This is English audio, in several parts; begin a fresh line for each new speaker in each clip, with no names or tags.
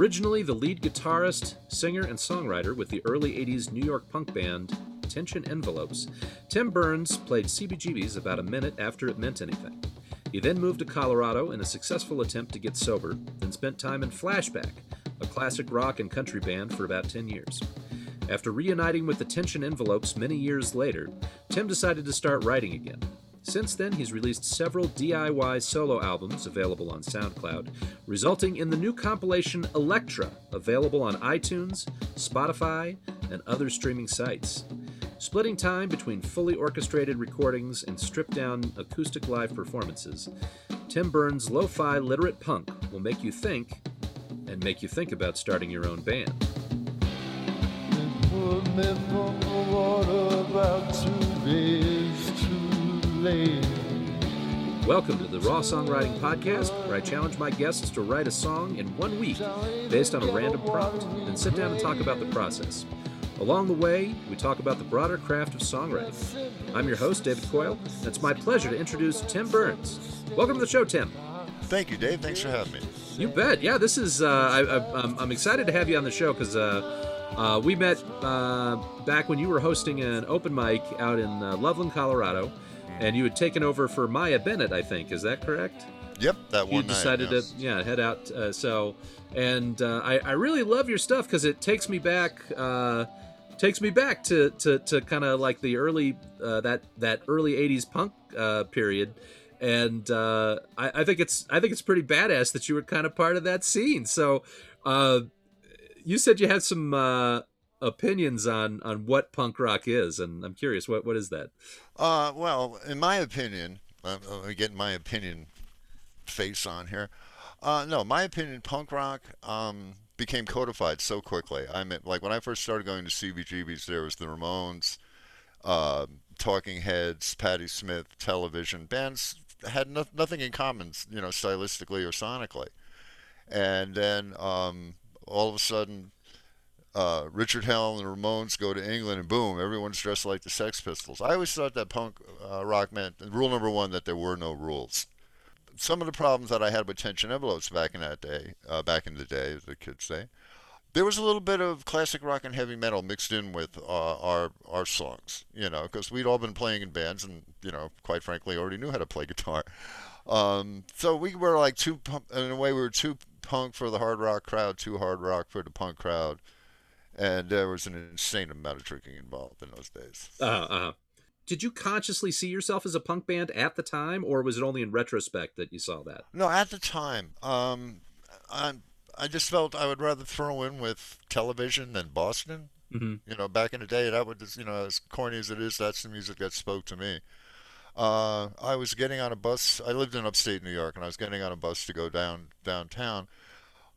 Originally the lead guitarist, singer, and songwriter with the early 80s New York punk band Tension Envelopes, Tim Burns played CBGB's about a minute after it meant anything. He then moved to Colorado in a successful attempt to get sober, then spent time in Flashback, a classic rock and country band, for about 10 years. After reuniting with the Tension Envelopes many years later, Tim decided to start writing again. Since then, he's released several DIY solo albums available on SoundCloud, resulting in the new compilation Elektra, available on iTunes, Spotify, and other streaming sites. Splitting time between fully orchestrated recordings and stripped down acoustic live performances, Tim Burns' lo fi literate punk will make you think and make you think about starting your own band. Welcome to the Raw Songwriting Podcast, where I challenge my guests to write a song in one week based on a random prompt, then sit down and talk about the process. Along the way, we talk about the broader craft of songwriting. I'm your host, David Coyle, and it's my pleasure to introduce Tim Burns. Welcome to the show, Tim.
Thank you, Dave. Thanks for having me.
You bet. Yeah, this is. Uh, I, am I'm excited to have you on the show because uh, uh, we met uh, back when you were hosting an open mic out in uh, Loveland, Colorado and you had taken over for Maya Bennett, I think. Is that correct?
Yep, that one.
You decided
night, yes.
to yeah head out. Uh, so, and uh, I, I really love your stuff because it takes me back. Uh, takes me back to to, to kind of like the early uh, that that early '80s punk uh, period, and uh, I, I think it's I think it's pretty badass that you were kind of part of that scene. So, uh, you said you had some uh, opinions on on what punk rock is, and I'm curious what what is that?
Uh, well, in my opinion, I'm, I'm getting my opinion face on here. Uh, no, my opinion, punk rock um, became codified so quickly. I mean, like when I first started going to CBGBs, there was the Ramones, uh, Talking Heads, Patti Smith, Television bands had no, nothing in common, you know, stylistically or sonically. And then um, all of a sudden, uh, Richard Hell and the Ramones go to England, and boom, everyone's dressed like the Sex Pistols. I always thought that punk uh, rock meant rule number one that there were no rules. Some of the problems that I had with tension envelopes back in that day, uh, back in the day, as the kids say, there was a little bit of classic rock and heavy metal mixed in with uh, our our songs, you know, because we'd all been playing in bands, and you know, quite frankly, already knew how to play guitar. Um, so we were like too, in a way, we were too punk for the hard rock crowd, too hard rock for the punk crowd and there was an insane amount of drinking involved in those days.
Uh huh. Did you consciously see yourself as a punk band at the time, or was it only in retrospect that you saw that?
No, at the time. Um, I I just felt I would rather throw in with television than Boston.
Mm-hmm.
You know, back in the day, that would just, you know, as corny as it is, that's the music that spoke to me. Uh, I was getting on a bus. I lived in upstate New York, and I was getting on a bus to go down downtown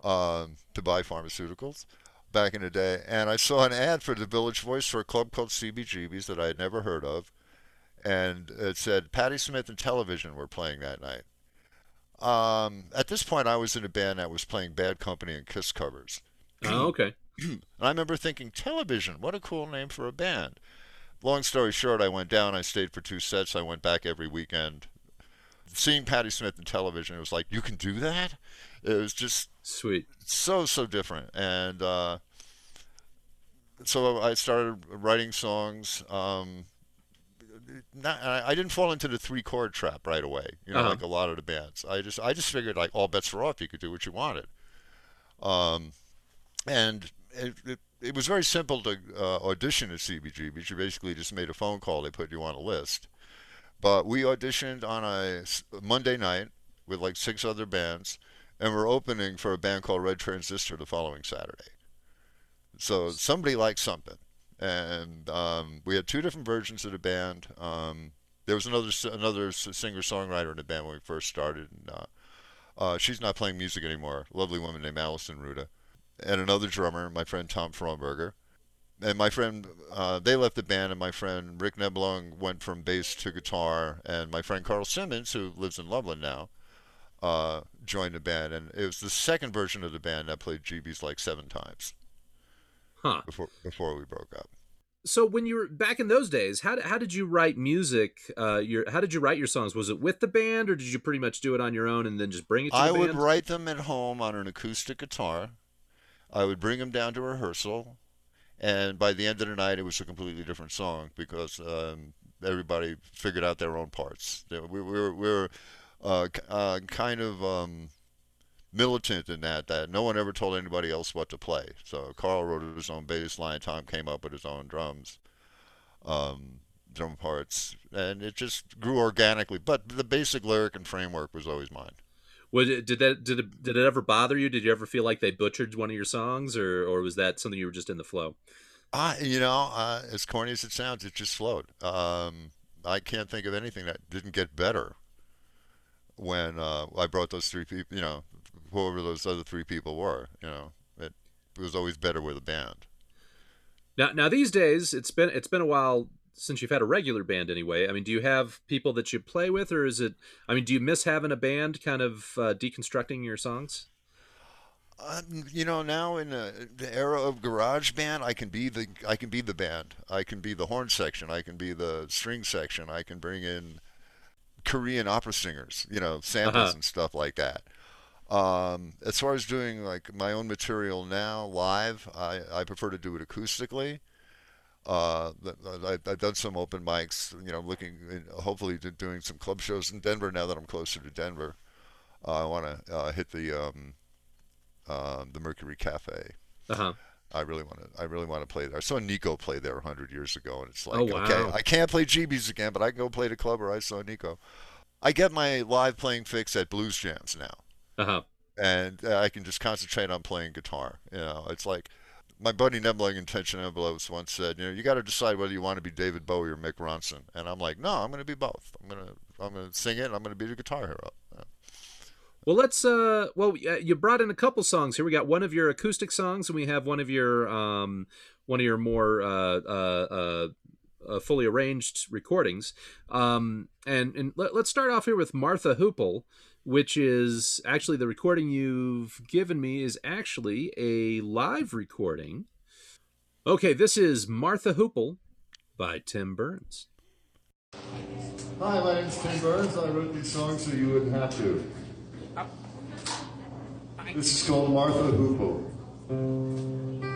um, to buy pharmaceuticals back in the day, and I saw an ad for the Village Voice for a club called CBGB's that I had never heard of, and it said Patti Smith and Television were playing that night. Um, at this point, I was in a band that was playing Bad Company and Kiss covers.
Oh, okay.
and I remember thinking, Television, what a cool name for a band. Long story short, I went down. I stayed for two sets. I went back every weekend. Seeing Patti Smith in television, it was like, you can do that? It was just
sweet,
so so different, and uh, so I started writing songs. Um, not, I didn't fall into the three chord trap right away, you know,
Uh-huh.
like a lot of the bands. I just I just figured like all bets were off. You could do what you wanted, um, and it, it, it was very simple to uh, audition at CBGB. You basically just made a phone call. They put you on a list. But we auditioned on a Monday night with like six other bands, and we're opening for a band called Red Transistor the following Saturday. So somebody liked something, and um, we had two different versions of the band. Um, there was another another singer songwriter in the band when we first started, and uh, uh, she's not playing music anymore. Lovely woman named Allison Ruda, and another drummer, my friend Tom Fromberger. And my friend, uh, they left the band, and my friend Rick Neblong went from bass to guitar, and my friend Carl Simmons, who lives in Loveland now, uh, joined the band, and it was the second version of the band that played GB's like seven times
Huh.
before before we broke up.
So when you were back in those days, how did, how did you write music? Uh, your how did you write your songs? Was it with the band, or did you pretty much do it on your own and then just bring it to the
I would
band?
write them at home on an acoustic guitar, I would bring them down to rehearsal, and by the end of the night, it was a completely different song because um, everybody figured out their own parts. We, we were, we were uh, uh, kind of um, militant in that that no one ever told anybody else what to play. So Carl wrote his own bass line, Tom came up with his own drums, um, drum parts, and it just grew organically. But the basic lyric and framework was always mine.
Was it, did that did it, did it ever bother you? Did you ever feel like they butchered one of your songs, or or was that something you were just in the flow?
Uh, you know, uh, as corny as it sounds, it just flowed. Um, I can't think of anything that didn't get better when uh, I brought those three people. You know, whoever those other three people were. You know, it, it was always better with a band.
Now, now these days, it's been it's been a while since you've had a regular band anyway. I mean, do you have people that you play with, or is it? I mean, do you miss having a band, kind of uh, deconstructing your songs?
Um, you know, now in the, the era of GarageBand, I can be the I can be the band. I can be the horn section. I can be the string section. I can bring in Korean opera singers, you know, samples uh-huh. and stuff like that. Um, as far as doing like my own material now live, I, I prefer to do it acoustically. Uh, I, I've done some open mics, you know, looking, hopefully doing some club shows in Denver now that I'm closer to Denver. Uh, I want to uh, hit the um, uh, the Mercury Cafe.
Uh-huh.
I really want to. I really want to play there. I saw Nico play there hundred years ago, and it's like,
oh, wow.
okay, I can't play GBs again, but I can go play the club where I saw Nico. I get my live playing fix at blues jams now,
uh-huh.
and uh, I can just concentrate on playing guitar. You know, it's like my buddy Nebling in Tension Envelopes once said, you know, you got to decide whether you want to be David Bowie or Mick Ronson. And I'm like, no, I'm going to be both. I'm going to I'm going to sing it. And I'm going to be the guitar hero.
Well, let's. Uh, well, you brought in a couple songs here. We got one of your acoustic songs, and we have one of your um, one of your more uh, uh, uh, uh fully arranged recordings. Um, and and let, us start off here with Mott the Hoople, which is actually the recording you've given me is actually a live recording. Okay, this is Mott the Hoople by Tim Burns.
Hi, my name's Tim Burns. I wrote these songs so you wouldn't have to. This is called Mott the
Hoople.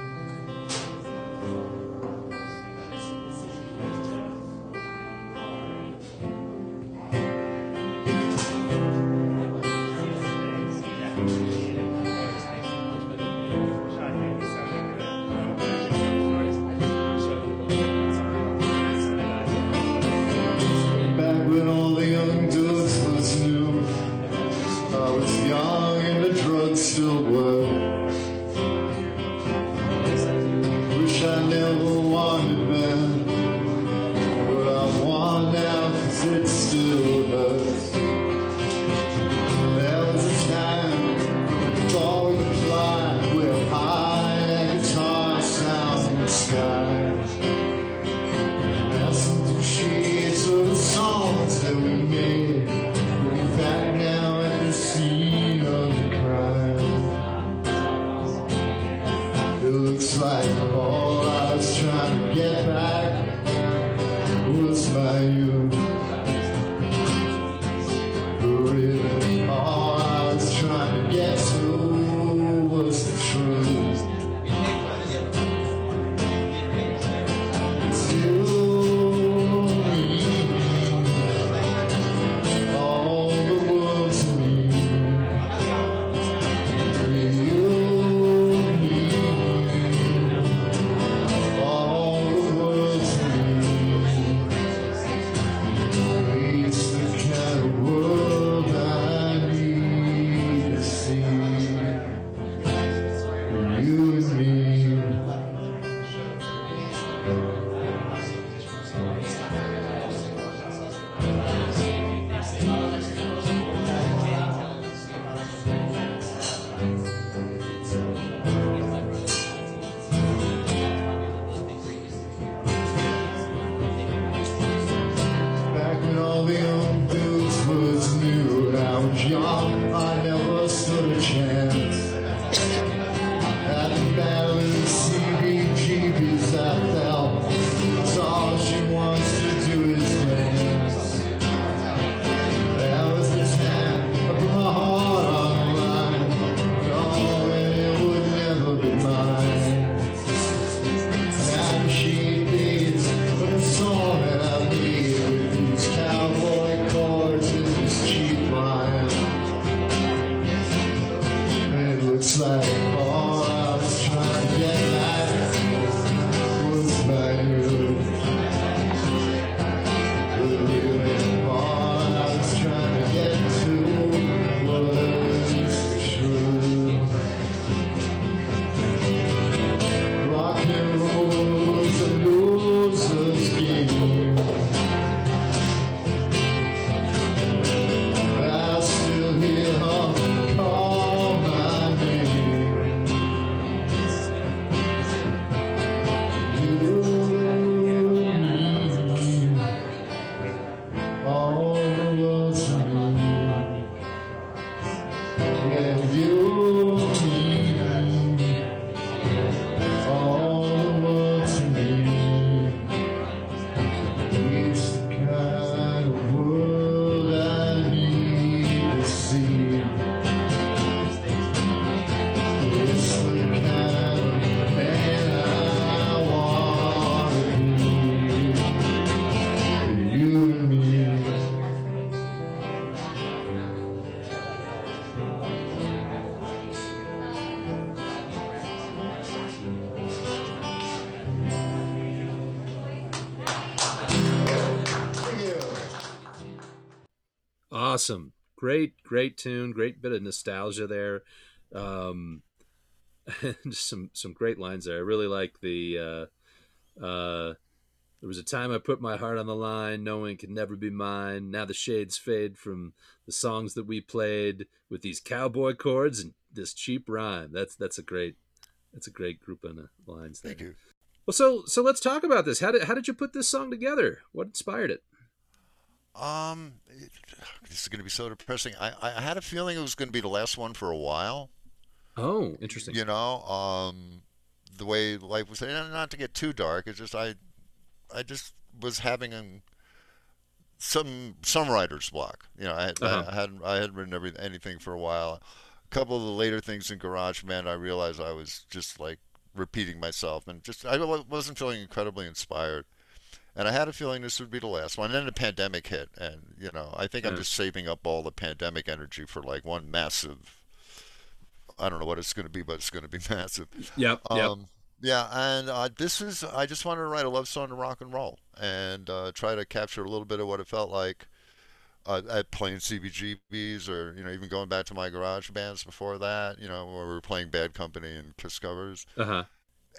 Great, great tune. Great bit of nostalgia there. Um, and just some some great lines there. I really like the. Uh, uh, there was a time I put my heart on the line, knowing it could never be mine. Now the shades fade from the songs that we played with these cowboy chords and this cheap rhyme. That's that's a great that's a great group of lines. There.
Thank you.
Well, so so let's talk about this. How did how did you put this song together? What inspired it?
Um, this is going to be so depressing. I, I had a feeling it was going to be the last one for a while.
Oh, interesting.
You know, um, the way life was. Not to get too dark. It's just I, I just was having a, some some writer's block. You know, I,
Uh-huh.
I, I hadn't I hadn't written every, anything for a while. A couple of the later things in GarageBand, I realized I was just like repeating myself, and just I wasn't feeling incredibly inspired. And I had a feeling this would be the last one. And then the pandemic hit, and you know, I think I'm just saving up all the pandemic energy for like one massive. I don't know what it's going to be, but it's going to be massive.
Yep. Yep.
Um, yeah, and uh, this is I just wanted to write a love song to rock and roll and uh, try to capture a little bit of what it felt like uh, at playing CBGBs or you know even going back to my garage bands before that, you know, where we were playing Bad Company and Kiss covers
Uh huh.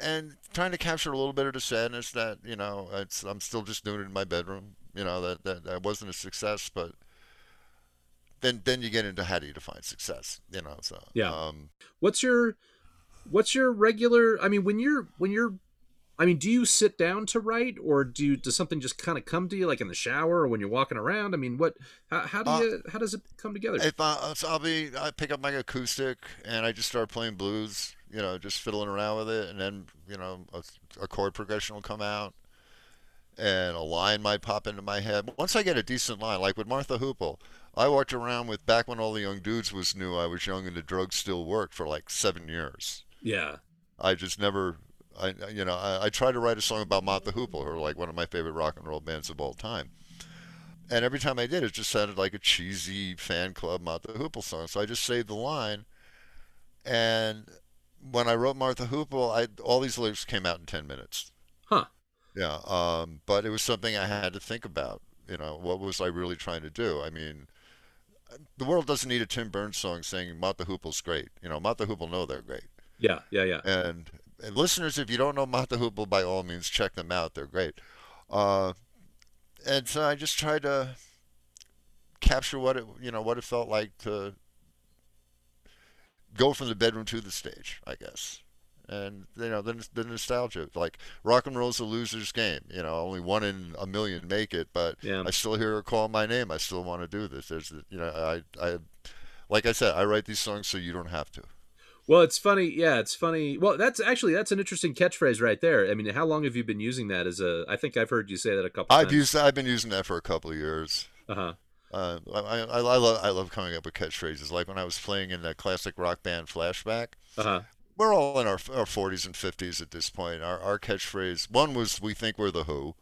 And trying to capture a little bit of the sadness that you know it's I'm still just doing it in my bedroom. You know that that, that wasn't a success, but then then you get into how do you define success? You know, so
Yeah.
Um,
What's your what's your regular? I mean, when you're when you're I mean, do you sit down to write, or do you, does something just kind of come to you, like in the shower or when you're walking around? I mean, what? How, how do
Uh,
you? How does it come together?
If I, so I'll be, I pick up my acoustic and I just start playing blues, you know, just fiddling around with it, and then you know a, a chord progression will come out, and a line might pop into my head. Once I get a decent line, like with Mott the Hoople, I walked around with back when all the young dudes was new. I was young and the drugs still worked for like seven years.
yeah.
I just never, I you know, I, I tried to write a song about Mott the Hoople, who are like one of my favorite rock and roll bands of all time. And every time I did, it just sounded like a cheesy fan club Mott the Hoople song. So I just saved the line. And when I wrote Mott the Hoople, I all these lyrics came out in ten minutes.
Huh.
Yeah. Um, but it was something I had to think about. You know, what was I really trying to do? I mean, the world doesn't need a Tim Burns song saying Mott the Hoople's great. You know, Mott the Hoople know they're great.
Yeah. Yeah. Yeah.
And, and listeners, if you don't know Mott the Hoople, by all means, check them out. They're great. Uh, and so I just tried to capture what it, you know, what it felt like to go from the bedroom to the stage, I guess. And you know, the, the nostalgia, like rock and roll's a loser's game. You know, only one in a million make it, but
Yeah.
I still hear her call my name. I still want to do this. There's, you know, I, I, like I said, I write these songs so you don't have to.
Well, it's funny. Yeah, it's funny. Well, that's actually that's an interesting catchphrase right there. I mean, how long have you been using that as a? I think I've heard you say that a couple.
I've
times.
used, I've been using that for a couple of years.
Uh huh.
Uh, I, I, I love I love coming up with catchphrases. Like when I was playing in the classic rock band Flashback,
Uh huh.
we're all in our our 40s and 50s at this point. Our our catchphrase one was "We think we're the Who,"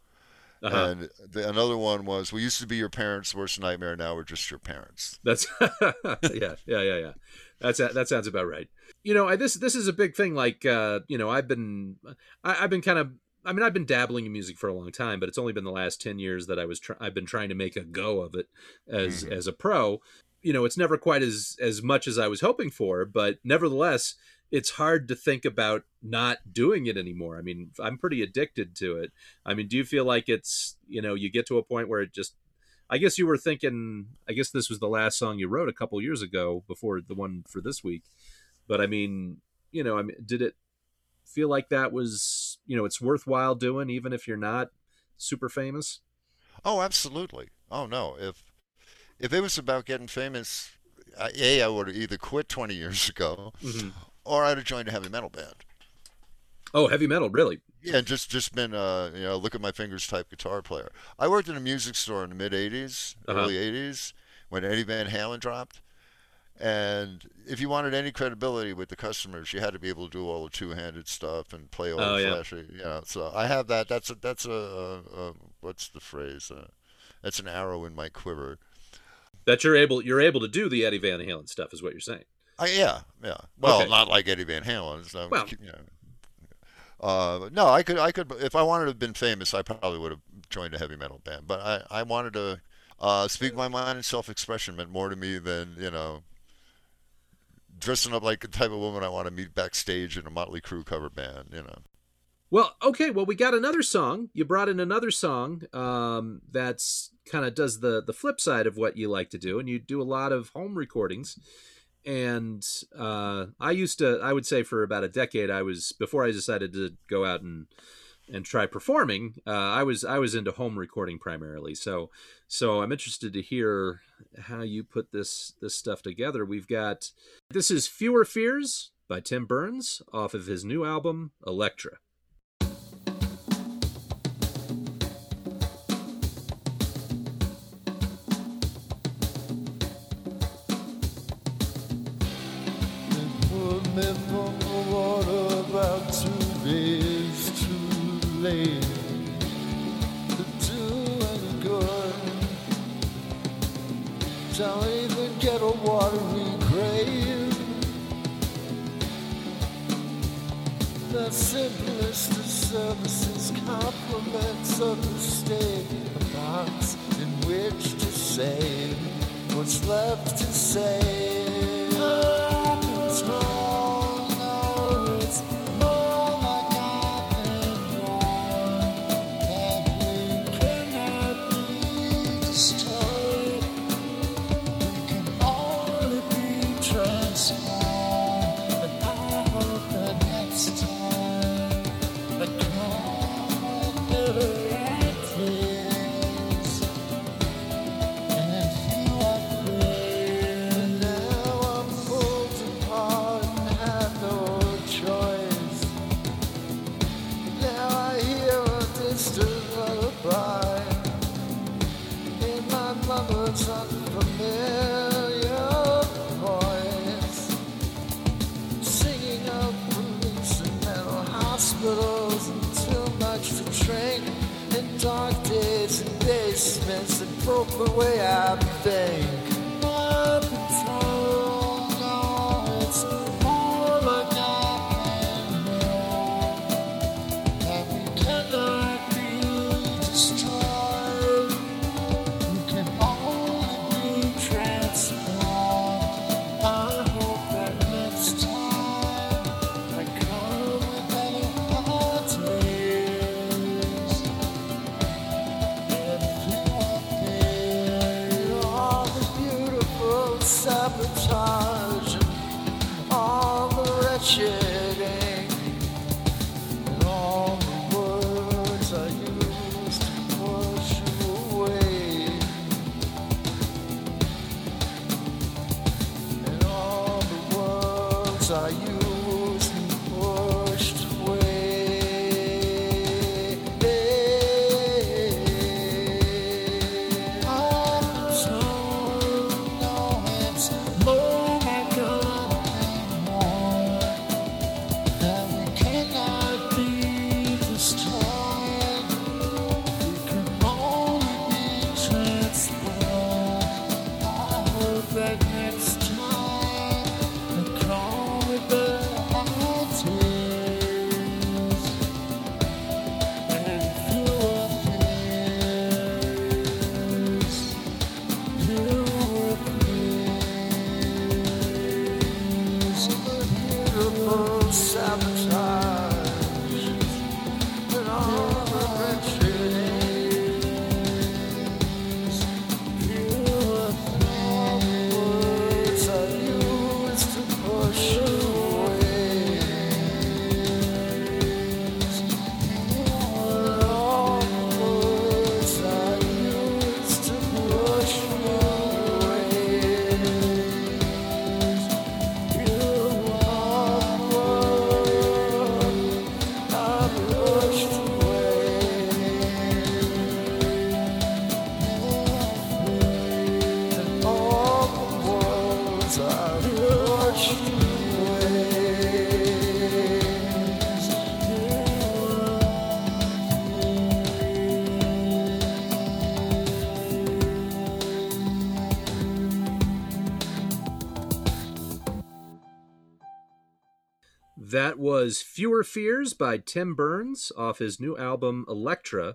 Uh huh.
and the, another one was "We used to be your parents' worst nightmare. Now we're just your parents."
That's yeah, yeah, yeah, yeah. That's that sounds about right. You know, I, this this is a big thing. Like, uh, you know, I've been I, I've been kind of. I mean, I've been dabbling in music for a long time, but it's only been the last ten years that I was. Try- I've been trying to make a go of it as
Mhm.
as a pro. You know, it's never quite as as much as I was hoping for, but nevertheless, it's hard to think about not doing it anymore. I mean, I'm pretty addicted to it. I mean, do you feel like it's you know you get to a point where it just I guess you were thinking. I guess this was the last song you wrote a couple years ago before the one for this week. But I mean, you know, I mean, did it feel like that was you know it's worthwhile doing even if you're not super famous?
Oh, absolutely. Oh no, if if it was about getting famous, uh, a I would have either quit 20 years ago,
Mhm.
or I'd have joined a heavy metal band.
Oh, heavy metal, really?
Yeah, just just been uh you know look at my fingers type guitar player. I worked in a music store in the mid '80s,
Uh-huh.
early '80s when Eddie Van Halen dropped, and if you wanted any credibility with the customers, you had to be able to do all the two-handed stuff and play all
Oh,
the
yeah.
flashy. You know, so I have that. That's a that's a, a, a what's the phrase? Uh, that's an arrow in my quiver.
That you're able you're able to do the Eddie Van Halen stuff is what you're saying.
I, yeah, yeah. Well,
Okay.
not like Eddie Van Halen. So,
Well.
you know. Uh, no, I could, I could, if I wanted to have been famous, I probably would have joined a heavy metal band. But I, I wanted to,
Uh, Speak My Mind and Self Expression meant more to me than, you know, dressing up like the type of woman I want to meet backstage in a Motley Crue cover band, you know.
Well, okay. Well, we got another song. You brought in another song um, that's kind of does the the flip side of what you like to do, and you do a lot of home recordings. And uh, I used to, I would say, for about a decade, I was before I decided to go out and and try performing. Uh, I was I was into home recording primarily. So so I'm interested to hear how you put this this stuff together. We've got this is Fewer Fears by Tim Burns off of his new album Electra.
Don't even get a watery grave. The simplest of services, the state, a box in which to save what's left to say.
That was Fewer Fears by Tim Burns off his new album Electra.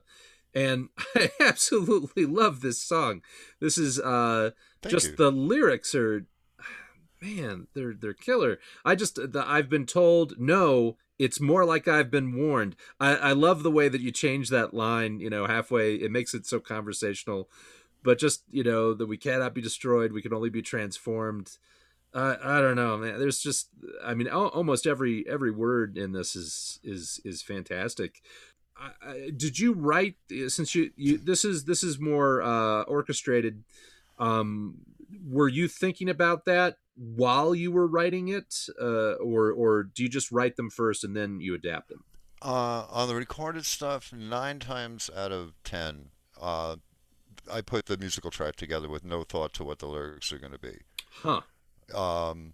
and I absolutely love this song. This is uh
Thank
just
you.
the lyrics are man, they're they're killer. I just the, I've been told no, it's more like I've been warned. I, I love the way that you change that line, you know, halfway. It makes it so conversational. But just, you know, that we cannot be destroyed, we can only be transformed. Uh, I don't know, man. There's just, I mean, al- almost every every word in this is is is fantastic. I, I, did you write since you, you this is this is more uh, orchestrated? Um, were you thinking about that while you were writing it, uh, or or do you just write them first and then you adapt them?
Uh, on the recorded stuff, nine times out of ten, uh, I put the musical track together with no thought to what the lyrics are going to be.
Huh.
Um,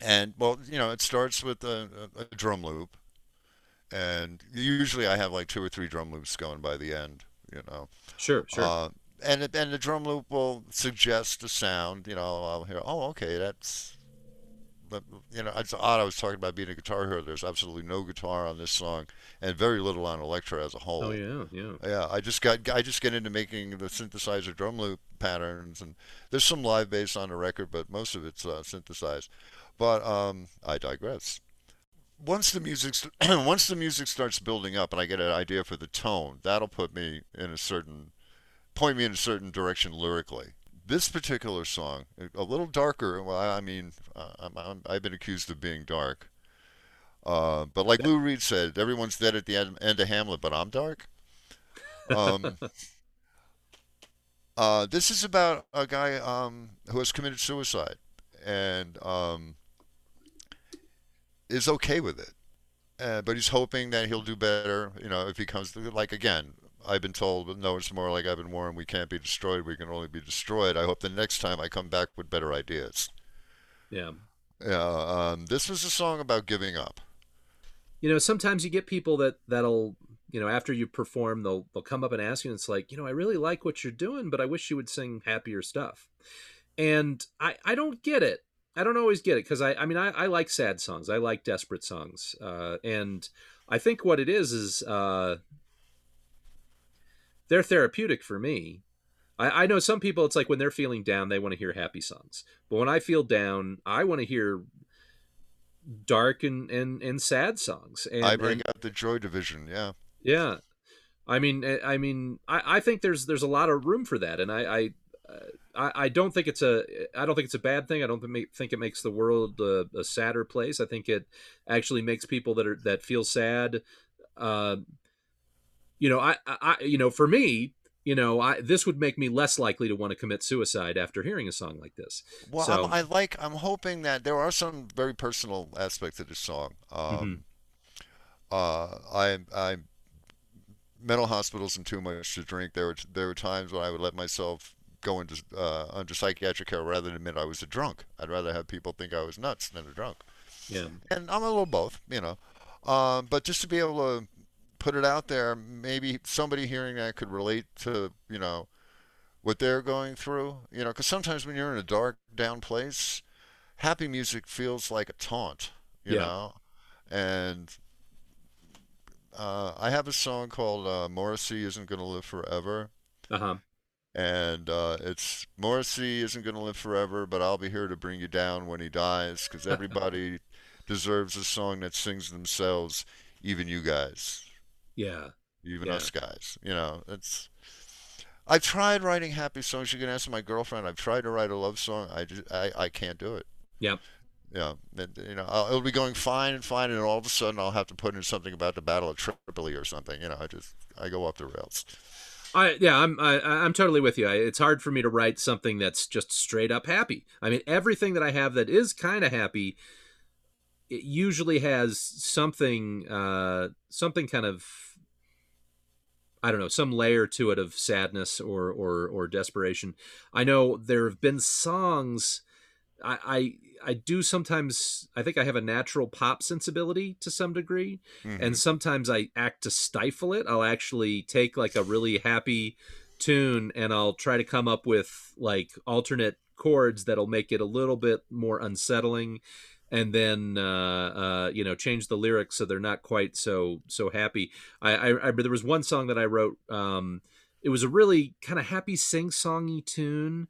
and well, you know, it starts with a, a, drum loop, and usually I have like two or three drum loops going by the end. You know,
Sure. Sure.
uh, and it, and the drum loop will suggest a sound. You know, I'll hear, oh, okay, that's. But you know, it's odd. I was talking about being a guitar hero. There's absolutely no guitar on this song, and very little on Electra as a whole.
oh yeah. Yeah.
Yeah, I just got I just get into making the synthesizer drum loop patterns, and there's some live bass on the record, but most of it's uh, synthesized. But um, I digress. Once the music once the music starts building up, and I get an idea for the tone, that'll put me in a certain point me in a certain direction lyrically. This particular song, a little darker. Well, I mean, uh, I'm, I'm, I've been accused of being dark. Uh, but like Lou Reed said, everyone's dead at the end, end of Hamlet, but I'm dark. Um, uh, this is about a guy um, who has committed suicide and um, is okay with it. Uh, but he's hoping that he'll do better, you know, if he comes like again. I've been told, but no, it's more like I've been warned. We can't be destroyed. We can only be destroyed. I hope the next time I come back with better ideas.
Yeah.
Yeah, um, this was a song about giving up.
you know sometimes you get people that that'll you know after you perform they'll they'll come up and ask you and it's like you know i really like what you're doing but i wish you would sing happier stuff and i i don't get it i don't always get it because i i mean I, I like sad songs i like desperate songs uh and i think what it is is uh they're therapeutic for me I, I know some people it's like when they're feeling down they want to hear happy songs but when i feel down i want to hear dark and and, and sad songs and,
I
and-
bring up the Joy Division. Yeah,
yeah, I mean, eh, I mean, I, I think there's there's a lot of room for that, and I I, uh, I I don't think it's a I don't think it's a bad thing. I don't think think it makes the world a, a sadder place. I think it actually makes people that are that feel sad. Uh, you know, I, I you know, for me, you know, I this would make me less likely to want to commit suicide after hearing a song like this.
Well,
So-
I'm, I like. I'm hoping that there are some very personal aspects of this song.
Mm-hmm.
Um, uh, I, I, mental hospitals and too much to drink. There were there were times when I would let myself go into uh, under psychiatric care rather than admit I was a drunk. I'd rather have people think I was nuts than a drunk.
Yeah,
And I'm a little both, you know. Um, but just to be able to put it out there, maybe somebody hearing that could relate to, you know, what they're going through. You know, because sometimes when you're in a dark, down place, happy music feels like a taunt, you
Yeah.
know. And uh, I have a song called uh, Morrissey Isn't Gonna Live Forever.
uh huh,
And uh, it's Morrissey isn't going to live forever, but I'll be here to bring you down when he dies, because everybody deserves a song that sings themselves, even you guys,
yeah,
even
Yeah.
us guys. You know, it's. I've tried writing happy songs. You can ask my girlfriend. I've tried to write a love song. I just, I, I can't do it.
yeah.
Yeah, and, you know, I'll, it'll be going fine and fine, and all of a sudden I'll have to put in something about the Battle of Tripoli or something. You know, I just, I go off the rails.
I yeah, I'm I, I'm totally with you. I, it's hard for me to write something that's just straight up happy. I mean, everything that I have that is kind of happy, it usually has something uh, something kind of I don't know, some layer to it of sadness or or or desperation. I know there have been songs. I, I I do sometimes. I think I have a natural pop sensibility to some degree,
Mhm.
and sometimes I act to stifle it. I'll actually take like a really happy tune and I'll try to come up with like alternate chords that'll make it a little bit more unsettling. And then uh, uh, you know change the lyrics so they're not quite so so happy. I, I, I there was one song that I wrote. Um, it was a really kind of happy sing songy tune,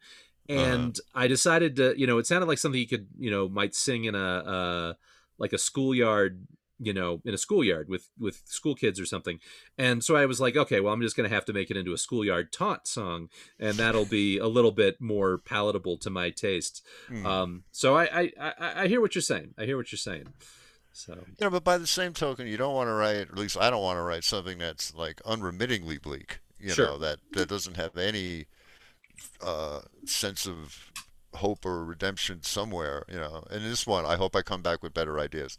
Uh-huh.
and I decided to you know it sounded like something you could you know might sing in a uh, like a schoolyard you know in a schoolyard with with school kids or something and so i was like okay well i'm just going to have to make it into a schoolyard taunt song and that'll be a little bit more palatable to my taste
Hmm.
um so I, I i i hear what you're saying i hear what you're saying so
know, but by the same token, you don't want to write, at least I don't want to write something that's like unremittingly bleak. You
Sure.
know, that that doesn't have any uh, sense of hope or redemption somewhere. You know, and this one, I hope I come back with better ideas.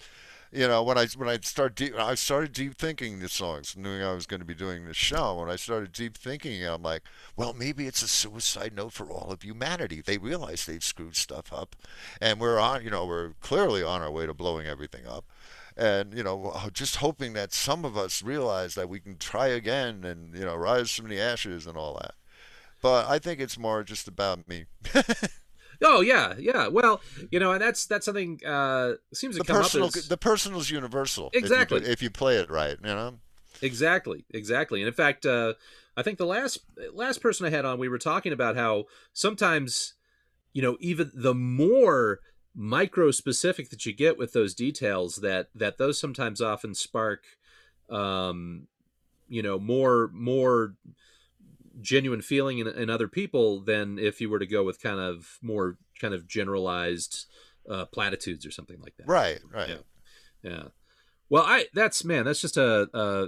You know, when I when I start deep, I started deep thinking the songs, knowing I was going to be doing this show. When I started deep thinking, I'm like, well, maybe it's a suicide note for all of humanity. They realize they've screwed stuff up, and we're on. You know, we're clearly on our way to blowing everything up and you know just hoping that some of us realize that we can try again and you know rise from the ashes and all that but i think it's more just about me
oh yeah yeah well you know and that's that's something uh seems to
the
come
personal
up as,
the personal's universal if you
Exactly.
if you, play it right you know
Exactly, exactly. And in fact, uh, I think the last last person I had on, we were talking about how sometimes, you know, even the more micro specific that you get with those details, that that those sometimes often spark, um, you know, more more genuine feeling in, in other people than if you were to go with kind of more kind of generalized uh, platitudes or something like that.
right right
Yeah. Yeah. Well, I that's man, that's just a, a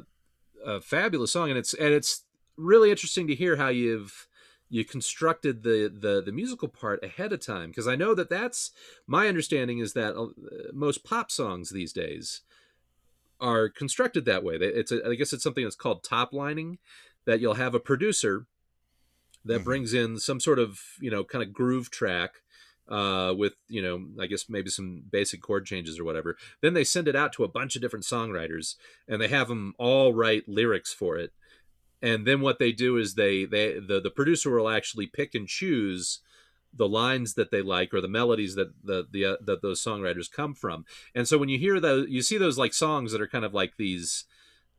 a fabulous song, and it's and it's really interesting to hear how you've you constructed the the the musical part ahead of time because I know that that's my understanding is that uh, most pop songs these days are constructed that way. It's a, I guess it's something that's called top lining that you'll have a producer that
Mhm.
brings in some sort of you know kind of groove track uh, with you know I guess maybe some basic chord changes or whatever. Then they send it out to a bunch of different songwriters and they have them all write lyrics for it. And then what they do is they they the the producer will actually pick and choose the lines that they like or the melodies that the the uh, that those songwriters come from. And so when you hear those, you see those like songs that are kind of like these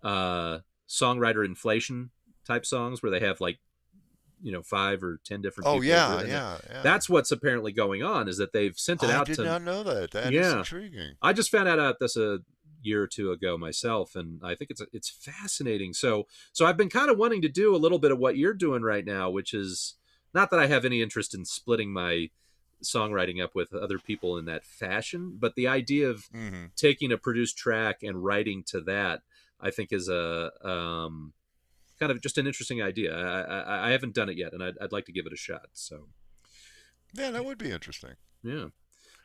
uh, songwriter inflation type songs where they have like you know five or ten different.
oh yeah yeah yeah
That's what's apparently going on is that they've sent it
i
out
did
to.
not know that That is
Yeah.
intriguing
I just found out about this a year or two ago myself, and I think it's it's fascinating. So so I've been kind of wanting to do a little bit of what you're doing right now, which is not that I have any interest in splitting my songwriting up with other people in that fashion, but the idea of
hmm
taking a produced track and writing to that, I think is a um, kind of just an interesting idea. I, I, I haven't done it yet, and I'd, I'd like to give it a shot. So
yeah that would be interesting
yeah.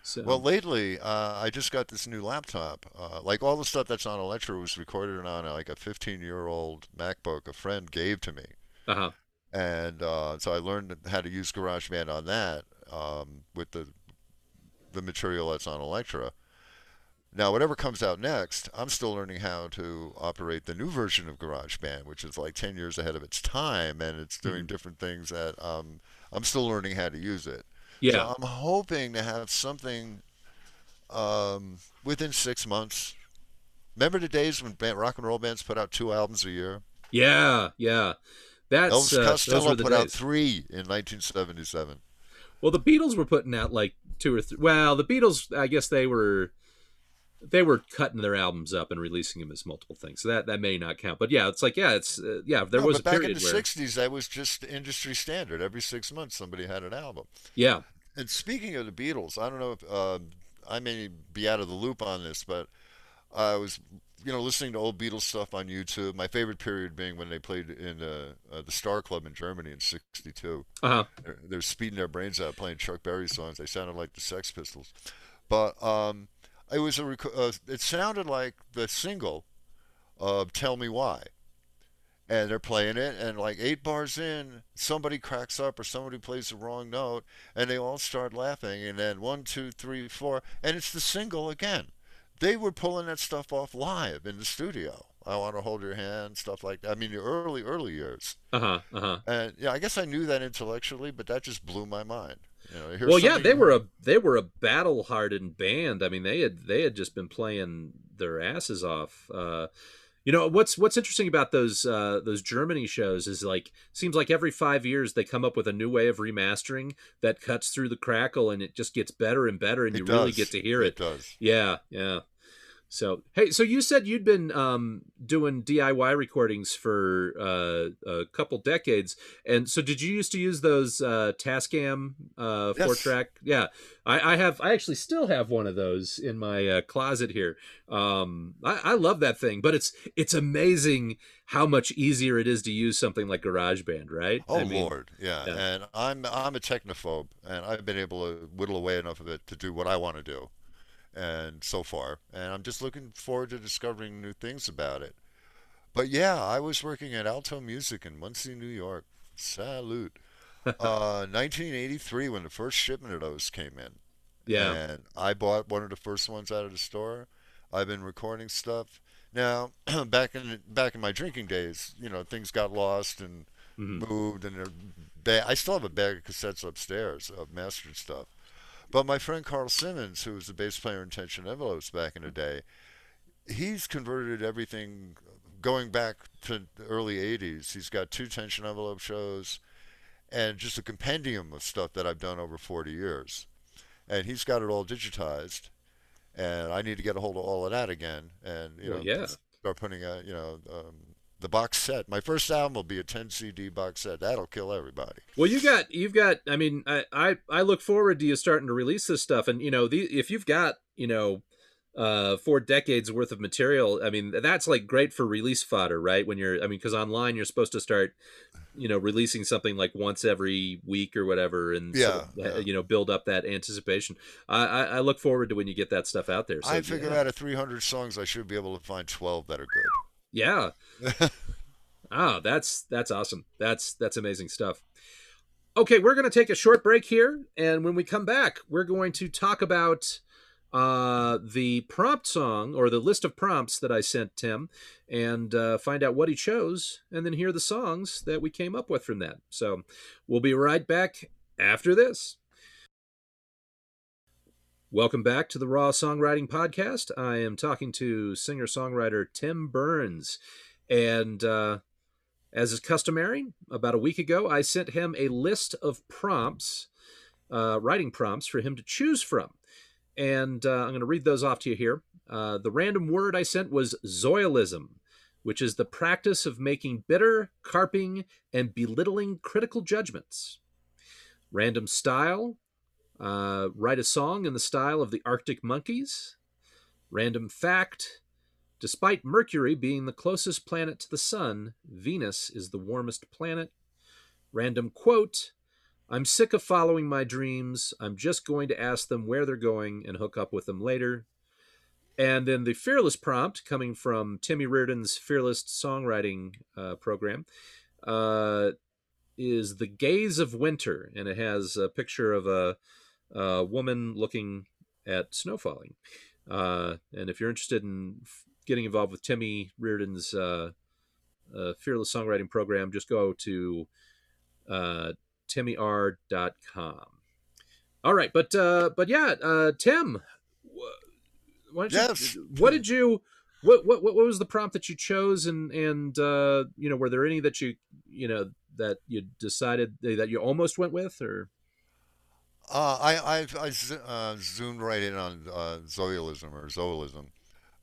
So
Well, lately, uh, I just got this new laptop. Uh, like all the stuff that's on Electra was recorded on uh, like a 15-year-old MacBook a friend gave to me,
uh-huh.
and uh, so I learned how to use GarageBand on that um, with the the material that's on Electra. Now, whatever comes out next, I'm still learning how to operate the new version of GarageBand, which is like 10 years ahead of its time, and it's doing different things that um, I'm still learning how to use it.
yeah.
So I'm hoping to have something um, within six months. Remember the days when band, rock and roll bands put out two albums a year?
Yeah, yeah. That's
Elvis
uh,
Costello put out three in 1977.
Well, the Beatles were putting out like two or three. Well, the Beatles, I guess they were they were cutting their albums up and releasing them as multiple things. So that that may not count. But yeah, it's like yeah, it's uh, yeah. There
No,
was
but
a
back in the
where
60s, that was just industry standard. Every six months, somebody had an album.
yeah,
And speaking of the Beatles, I don't know if um, I may be out of the loop on this, but I was, you know, listening to old Beatles stuff on YouTube. My favorite period being when they played in uh, uh, the Star Club in Germany in '62.
uh huh,
They're, they're speeding their brains out playing Chuck Berry songs. They sounded like the Sex Pistols, but um, it was a rec- uh, it sounded like the single of "Tell Me Why." And they're playing it, and like eight bars in, somebody cracks up or somebody plays the wrong note, and they all start laughing. And then one, two, three, four, and it's the single again. They were pulling that stuff off live in the studio. I want to hold your hand, stuff like that. I mean, the early, early years.
uh huh, uh huh.
And yeah, I guess I knew that intellectually, but that just blew my mind. You know,
Well, yeah, they were a they were a battle hardened band. I mean, they had they had just been playing their asses off. Uh, you know what's what's interesting about those uh, those Germany shows is like seems like every five years they come up with a new way of remastering that cuts through the crackle and it just gets better and better and
It
you really get to hear it.
does.
Yeah, yeah. So hey, so you said you'd been um, doing DIY recordings for uh, a couple decades, and so did you used to use those uh, Tascam uh,
Yes.
four track? Yeah, I, I have. I actually still have one of those in my uh, closet here. Um, I, I love that thing, but it's it's amazing how much easier it is to use something like GarageBand, right?
Oh
I mean,
Lord, yeah.
yeah.
And I'm I'm a technophobe, and I've been able to whittle away enough of it to do what I want to do, and so far, and I'm just looking forward to discovering new things about it. But yeah, I was working at Alto Music in Monsey, New York. Salute. uh, 1983 when the first shipment of those came in.
Yeah,
And I bought one of the first ones out of the store. I've been recording stuff. Now, back in back in my drinking days, you know, things got lost and
Mhm.
moved, and ba- I still have a bag of cassettes upstairs of mastered stuff. But my friend Carl Simmons, who was the bass player in Tension Envelopes back in the day, he's converted everything going back to the early 80s. He's got two Tension Envelope shows and just a compendium of stuff that I've done over 40 years. And he's got it all digitized. And I need to get a hold of all of that again and, you
Well,
know,
yeah.
start putting a, you know, um, the box set. My first album will be a 10 CD box set. That'll kill everybody.
Well, you got you've got. I mean, I I, I look forward to you starting to release this stuff, and you know, the if you've got you know, uh, four decades worth of material, I mean, that's like great for release fodder, right? When you're, I mean, because online you're supposed to start, you know, releasing something like once every week or whatever, and sort of,
Yeah, yeah.
you know, build up that anticipation. I, I I look forward to when you get that stuff out there. So,
I figure
yeah.
out of 300 songs, I should be able to find 12 that are good.
Yeah. oh, that's that's awesome. That's that's amazing stuff. Okay, we're going to take a short break here, and when we come back, we're going to talk about uh, the prompt song or the list of prompts that I sent Tim, and uh, find out what he chose, and then hear the songs that we came up with from that. So, we'll be right back after this. Welcome back to the Raw Songwriting Podcast. I am talking to singer songwriter Tim Burns. And uh, as is customary, about a week ago, I sent him a list of prompts, uh, writing prompts for him to choose from. And uh, I'm going to read those off to you here. Uh, the random word I sent was zoilism, which is the practice of making bitter, carping, and belittling critical judgments. Random style, uh, write a song in the style of the Arctic Monkeys. Random fact Despite Mercury being the closest planet to the Sun, Venus is the warmest planet. Random quote I'm sick of following my dreams. I'm just going to ask them where they're going and hook up with them later. And then the Fearless prompt coming from Timmy Reardon's Fearless Songwriting uh, program uh, is The Gaze of Winter. And it has a picture of a, a woman looking at snow falling. Uh, and if you're interested in f- getting involved with Timmy Reardon's uh, uh, Fearless Songwriting program, just go to uh, timmyr.com. All right, but uh, but yeah, uh, Tim, wh- why don't you,
Yes.
what did you what, what what was the prompt that you chose and and uh, you know were there any that you you know that you decided that you almost went with or
Uh, I I, I uh, zoomed right in on uh, zoilism or zoilism,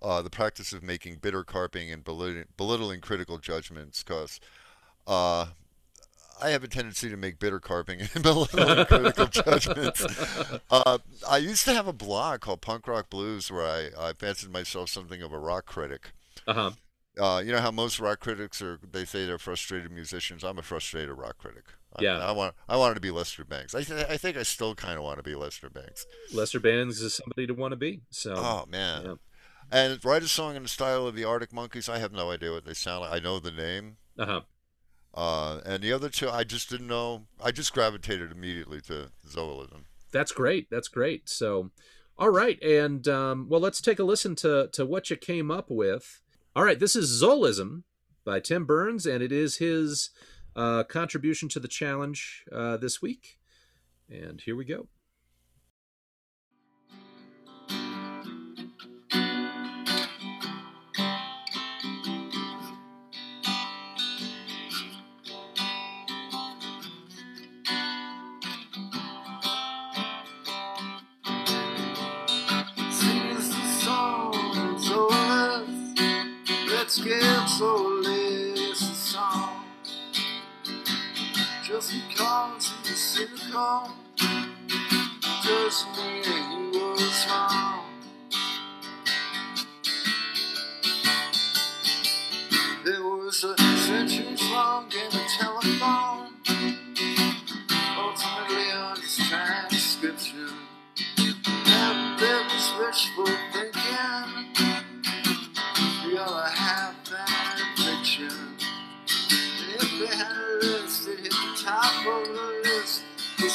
uh, the practice of making bitter carping and belittling, belittling critical judgments. Because uh, I have a tendency to make bitter carping and belittling critical judgments. Uh, I used to have a blog called Punk Rock Blues where I, I fancied myself something of a rock critic.
uh-huh
Uh, you know how most rock critics are? They say they're frustrated musicians. I'm a frustrated rock critic. I,
Yeah.
I want. I wanted to be Lester Bangs. I, th- I think I still kind of want to be Lester Bangs.
Lester Bangs is somebody to want to be so
Oh man.
yeah.
And write a song in the style of the Arctic Monkeys. I have no idea what they sound like. I know the name.
uh-huh
Uh, and the other two, I just didn't know. I just gravitated immediately to Zoilism.
That's great. That's great. So, all right, and um, well, let's take a listen to to what you came up with. All right, this is Zolism by Tim Burns, and it is his uh, contribution to the challenge uh, this week. And here we go.
Let's get so Just because he's cynical doesn't mean he was wrong. There was a centuries long game of telephone. Ultimately on his transcription. That there was thinking.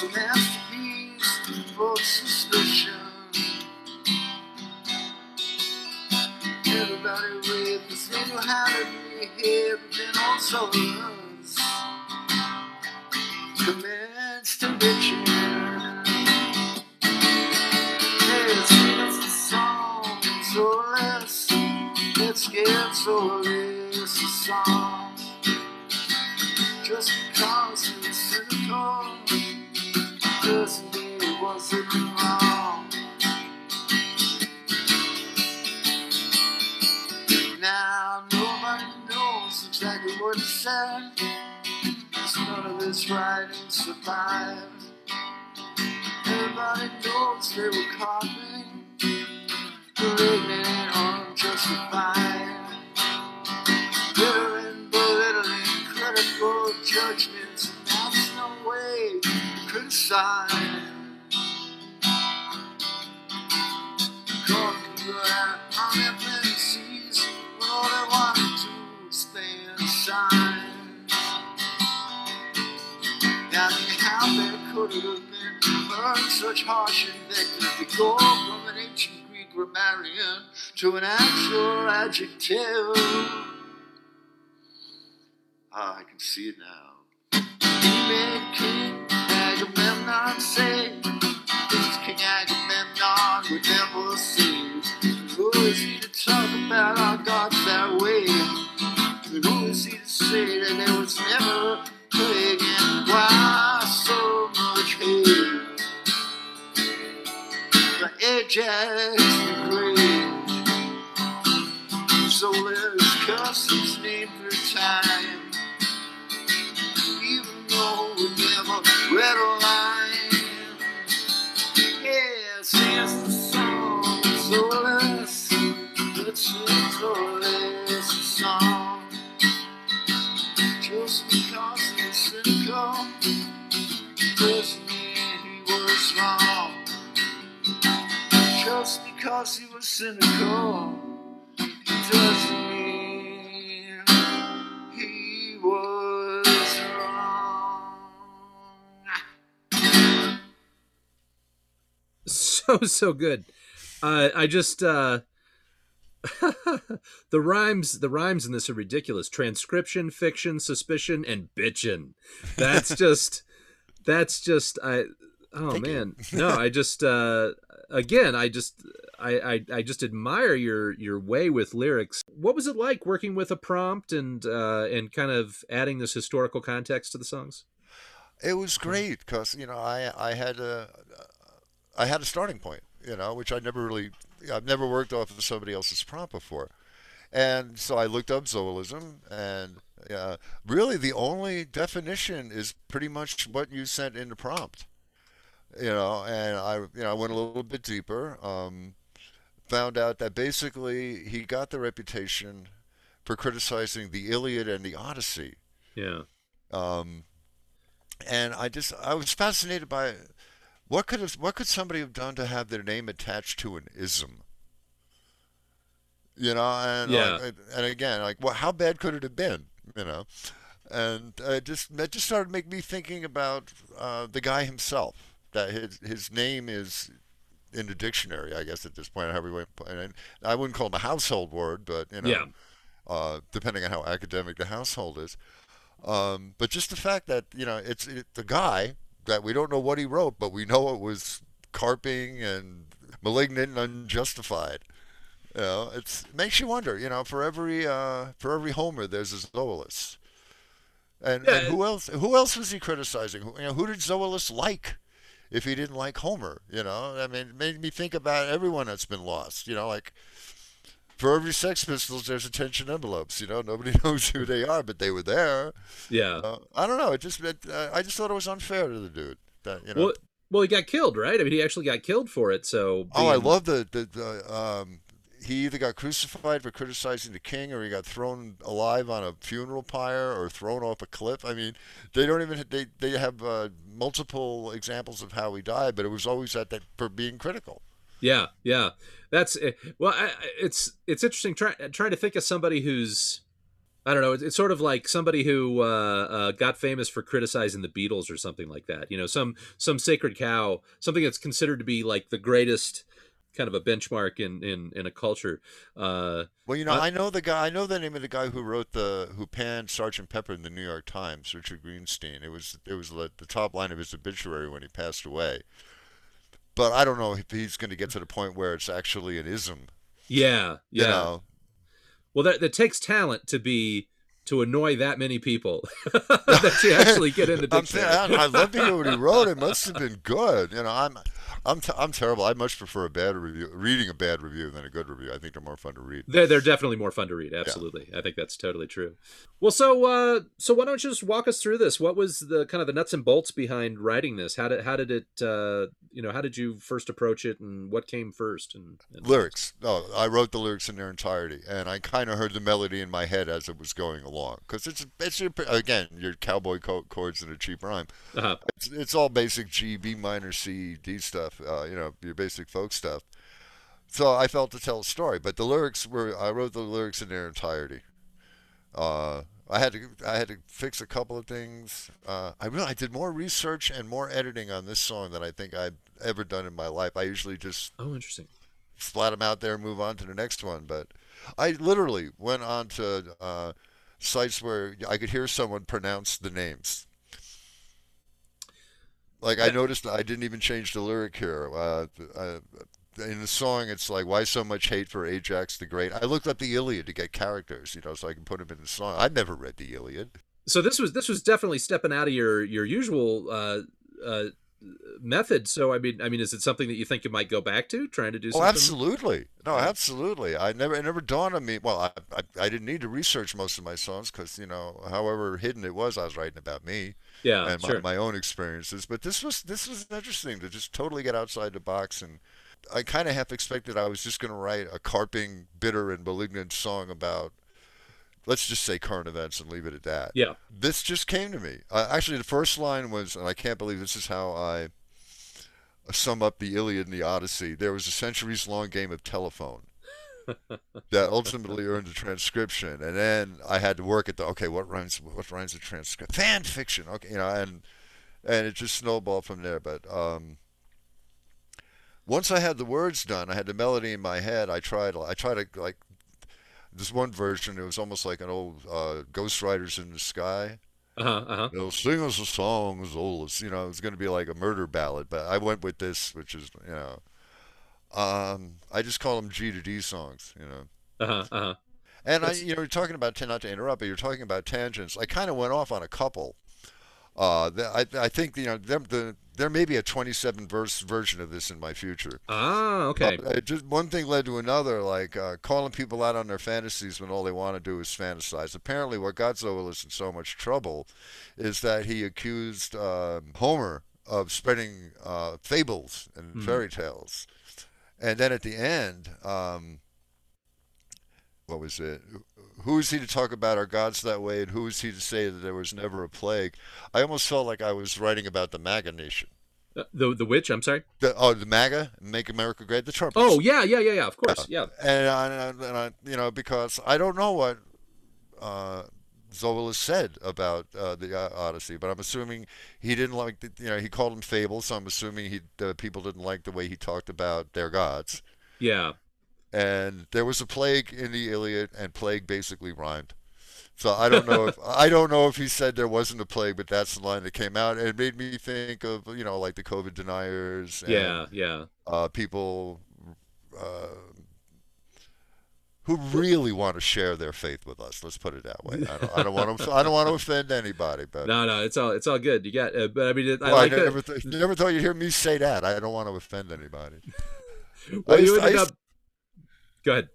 A masterpiece for suspicion. Everybody read this, they knew how to behave, but then also was none and survived. Everybody knows they were copying, believing and unjustified. Bitter and belittling critical judgments, and that's no way to criticize. Copyright on could have been learned such harsh invective to go from an ancient Greek grammarian to an actual adjective? Ah, I can see it now. He King Agamemnon say The Ajax Great. So let's cuss his name through time. Just because he was cynical. Doesn't mean he was wrong.
so so good. Uh i just uh the rhymes the rhymes in this are ridiculous. Transcription fiction suspicion and bitchin. That's just that's just i oh
Thank
man. No i just uh again i just I, I i just admire your your way with lyrics. What was it like working with a prompt and uh and kind of adding this historical context to the songs?
It was great because you know I I had a I had a starting point, you know, which I never really I've never worked off of somebody else's prompt before, and so I looked up Zoalism, and uh, really the only definition is pretty much what you sent in the prompt, you know, and I you know I went a little bit deeper, um, found out that basically he got the reputation for criticizing the Iliad and the Odyssey.
yeah
Um, and I just I was fascinated by what could have what could somebody have done to have their name attached to an ism? You know, and
Yeah.
like, and again, like, well, how bad could it have been? You know, and uh, just that just started making me thinking about uh, the guy himself. That his his name is in the dictionary, I guess at this point. However, you want to put it. And I wouldn't call him a household word, but you know,
Yeah.
uh, depending on how academic the household is. Um, but just the fact that you know it's it, the guy that we don't know what he wrote, but we know it was carping and malignant and unjustified. You know, it's it makes you wonder. You know, for every uh, for every Homer, there's a Zoilus. And,
Yeah,
and who else? Who else was he criticizing? Who, you know, who did Zoilus like? If he didn't like Homer, you know, I mean, it made me think about everyone that's been lost. You know, like for every Sex Pistols, there's a Tension Envelopes. You know, nobody knows who they are, but they were there.
Yeah.
Uh, I don't know. It just, it, uh, I just thought it was unfair to the dude. That you know.
Well, well, he got killed, right? I mean, he actually got killed for it. So.
oh, I love the the, the um. He either got crucified for criticizing the king, or he got thrown alive on a funeral pyre, or thrown off a cliff. I mean, they don't even they they have uh, multiple examples of how he died, but it was always at that for being critical.
Yeah, yeah. That's eh, well. I, it's it's interesting trying trying to think of somebody who's I don't know. It's, it's sort of like somebody who uh, uh, got famous for criticizing the Beatles or something like that. You know, some some sacred cow, something that's considered to be like the greatest kind of a benchmark in in in a culture. Uh,
Well, you know,
Uh,
I know the guy. I know the name of the guy who wrote the who panned Sergeant Pepper in the New York Times, Richard Greenstein. It was it was the, top line of his obituary when he passed away. But I don't know if he's going to get to the point where it's actually an ism.
yeah,
You
yeah.
know,
Well, that that takes talent to be to annoy that many people that you actually get in the
I'm
dictionary.
I, I love to hear what he wrote. It must have been good. You know, I'm I'm t- I'm terrible. I much prefer a bad review, reading a bad review than a good review. I think they're more fun to read.
They're, they're definitely more fun to read. Absolutely, I think that's totally true. Well, so uh, so why don't you just walk us through this? What was the kind of the nuts and bolts behind writing this? How did how did it uh, you know how did you first approach it, and what came first? And, and
lyrics. No, I wrote the lyrics in their entirety, and I kind of heard the melody in my head as it was going along. Because it's it's your, again your cowboy co- chords in a cheap rhyme.
uh
It's it's all basic G, B minor, C, D stuff. Uh, you know, your basic folk stuff. So I felt to tell a story, but the lyrics were I wrote the lyrics in their entirety. Uh, I had to I had to fix a couple of things. Uh, I really I did more research and more editing on this song than I think I've ever done in my life. I usually just
oh, interesting.
splat them out there and move on to the next one. But I literally went on to uh, sites where I could hear someone pronounce the names. Like I noticed I didn't even change the lyric here. Uh, uh, in the song, it's like, "Why so much hate for Ajax the Great?" I looked up the Iliad to get characters, you know, so I can put them in the song. I'd never read the Iliad.
So this was this was definitely stepping out of your your usual uh, uh, method. So I mean, I mean, is it something that you think you might go back to, trying to do?
Oh,
something?
absolutely. No, absolutely. I never, it never dawned on me. Well, I, I, I didn't need to research most of my songs because, you know, however hidden it was, I was writing about me
Yeah,
and my, my own experiences. But this was, this was interesting to just totally get outside the box. And I kind of half expected I was just going to write a carping, bitter, and malignant song about, let's just say current events and leave it at that.
yeah.
This just came to me. Uh, actually, the first line was, and I can't believe this is how I sum up the Iliad and the Odyssey. There was a centuries-long game of telephone that ultimately earned a transcription, and then I had to work at the okay, what rhymes what rhymes with transcript? Fan fiction, okay, you know, and and it just snowballed from there. But um, once I had the words done, I had the melody in my head. I tried I tried to like this one version. It was almost like an old uh, Ghost Riders in the Sky.
Uh huh. Uh huh.
You know, sing us a song, Zolas. You know, it was going to be like a murder ballad, but I went with this, which is, you know, um, I just call them G to D songs, you know.
Uh huh. Uh huh.
And I, you know, you're talking about not to interrupt, but you're talking about tangents. I kind of went off on a couple. Uh, the, I, I think you know, them, the there may be a 27 verse version of this in my future.
Ah, okay.
Uh, just one thing led to another, like uh, calling people out on their fantasies when all they want to do is fantasize. Apparently, what got Zoilus in so much trouble is that he accused um Homer of spreading uh, fables and
Hmm.
fairy tales, and then at the end, um, what was it? Who is he to talk about our gods that way, and who is he to say that there was never a plague? I almost felt like I was writing about the MAGA nation.
Uh, the the witch. I'm sorry.
The, oh, the MAGA, Make America Great, the Trumpers.
Oh yeah, yeah, yeah, yeah. Of course. Yeah.
and I, and I, and I, you know, because I don't know what uh, Zoilus said about uh, the uh, Odyssey, but I'm assuming he didn't like, the, you know, he called them fables. So I'm assuming he the people didn't like the way he talked about their gods.
Yeah.
And there was a plague in the Iliad, and plague basically rhymed. So I don't know if I don't know if he said there wasn't a plague, but that's the line that came out. And it made me think of you know like the COVID deniers. And,
Yeah, yeah.
Uh, people uh, who really want to share their faith with us. Let's put it that way. I don't, I don't want to. I don't want to offend anybody, but.
No, no, it's all it's all good. You got, uh, but I mean, it, I
Well, I
like that.
never, th- never thought you'd hear me say that. I don't want to offend anybody.
Well,
I
you
used- I used-
up. Go ahead.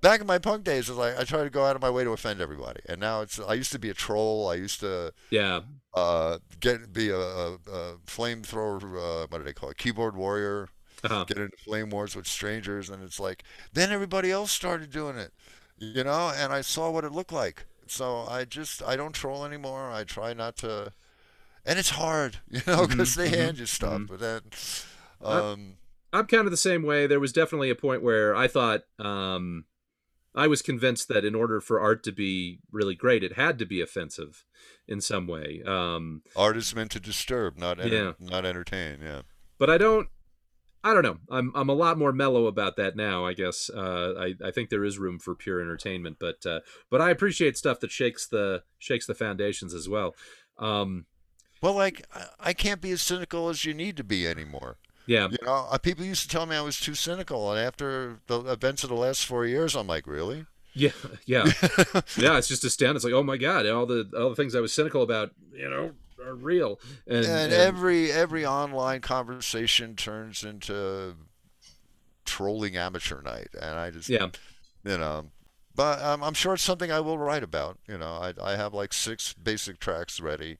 back in my punk days, it was like I tried to go out of my way to offend everybody, and now it's. I used to be a troll. I used to
Yeah,
uh, get be a, a, a flamethrower. Uh, what do they call it? Keyboard warrior.
uh-huh.
Get into flame wars with strangers, and it's like then everybody else started doing it, you know. And I saw what it looked like, so I just I don't troll anymore. I try not to, and it's hard, you know, because they hand you stuff, but then. Um,
I'm kind of the same way. There was definitely a point where I thought um, I was convinced that in order for art to be really great, it had to be offensive in some way. Um,
art is meant to disturb, not enter-
Yeah.
not entertain. Yeah.
but I don't. I don't know. I'm I'm a lot more mellow about that now. I guess uh, I I think there is room for pure entertainment, but uh, but I appreciate stuff that shakes the shakes the foundations as well. Um,
Well, like I- I can't be as cynical as you need to be anymore.
Yeah,
You know, uh, people used to tell me I was too cynical, and after the events of the last four years, I'm like, really?
yeah, yeah, yeah. It's just astounding. It's like, oh my god, all the all the things I was cynical about, you know, are real. And,
And
and-
every every online conversation turns into trolling amateur night, and I just
yeah,
you know. But um, I'm sure it's something I will write about. You know, I I have like six basic tracks ready.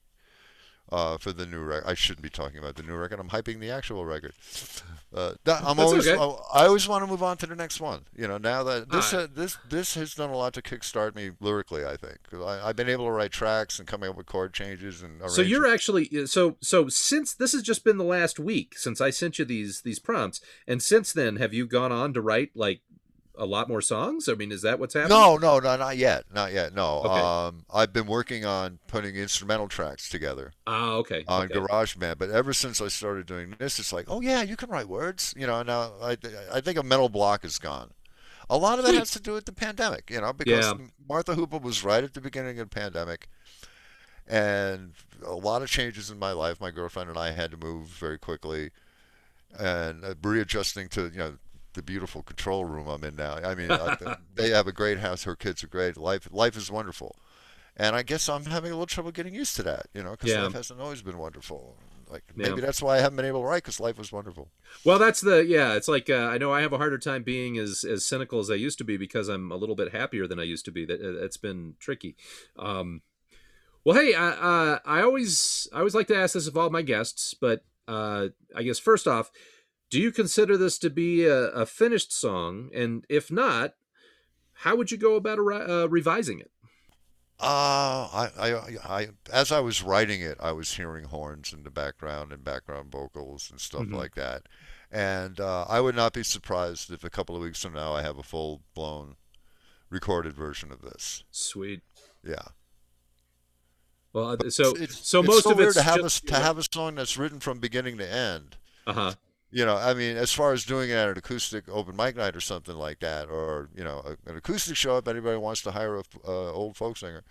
Uh, for the new record, I shouldn't be talking about the new record. I'm hyping the actual record. Uh, that, I'm
That's
always,
okay.
I, I always want to move on to the next one. You know, now that this uh, this this has done a lot to kickstart me lyrically. I think I, I've been able to write tracks and coming up with chord changes and.
So you're actually so so since this has just been the last week since I sent you these these prompts, and since then have you gone on to write like a lot more songs? I mean, is that what's happening?
No, no, no, not yet, not yet. No,
Okay.
um, I've been working on putting instrumental tracks together
Ah, okay.
on
okay.
GarageBand, but ever since I started doing this, it's like, oh yeah, you can write words. You know, now I I think a mental block is gone. A lot of that has to do with the pandemic, you know, because
Yeah.
Mott the Hoople was right at the beginning of the pandemic, and a lot of changes in my life. My girlfriend and I had to move very quickly, and uh, readjusting to you know the beautiful control room I'm in now. I mean, I, they have a great house. Her kids are great. Life life is wonderful, and I guess I'm having a little trouble getting used to that. You know, because
Yeah.
life hasn't always been wonderful. Like
Yeah.
maybe that's why I haven't been able to write because life was wonderful.
Well, that's the yeah. It's like uh, I know I have a harder time being as as cynical as I used to be because I'm a little bit happier than I used to be. That uh, it's been tricky. Um, well, hey, I, uh, I always I always like to ask this of all my guests, but uh, I guess first off, do you consider this to be a, a finished song? And if not, how would you go about a, uh, revising it?
Uh, I, I, I, as I was writing it, I was hearing horns in the background and background vocals and stuff
Mhm.
like that. And uh, I would not be surprised if a couple of weeks from now I have a full blown recorded version of this.
Sweet.
Yeah.
Well, uh, so
it's,
so
it's
most
so
of
weird
it's
to have
just,
a, to have a song that's written from beginning to end.
uh huh.
You know, I mean, as far as doing it at an acoustic open mic night or something like that, or you know, a, an acoustic show if anybody wants to hire a uh, old folk singer,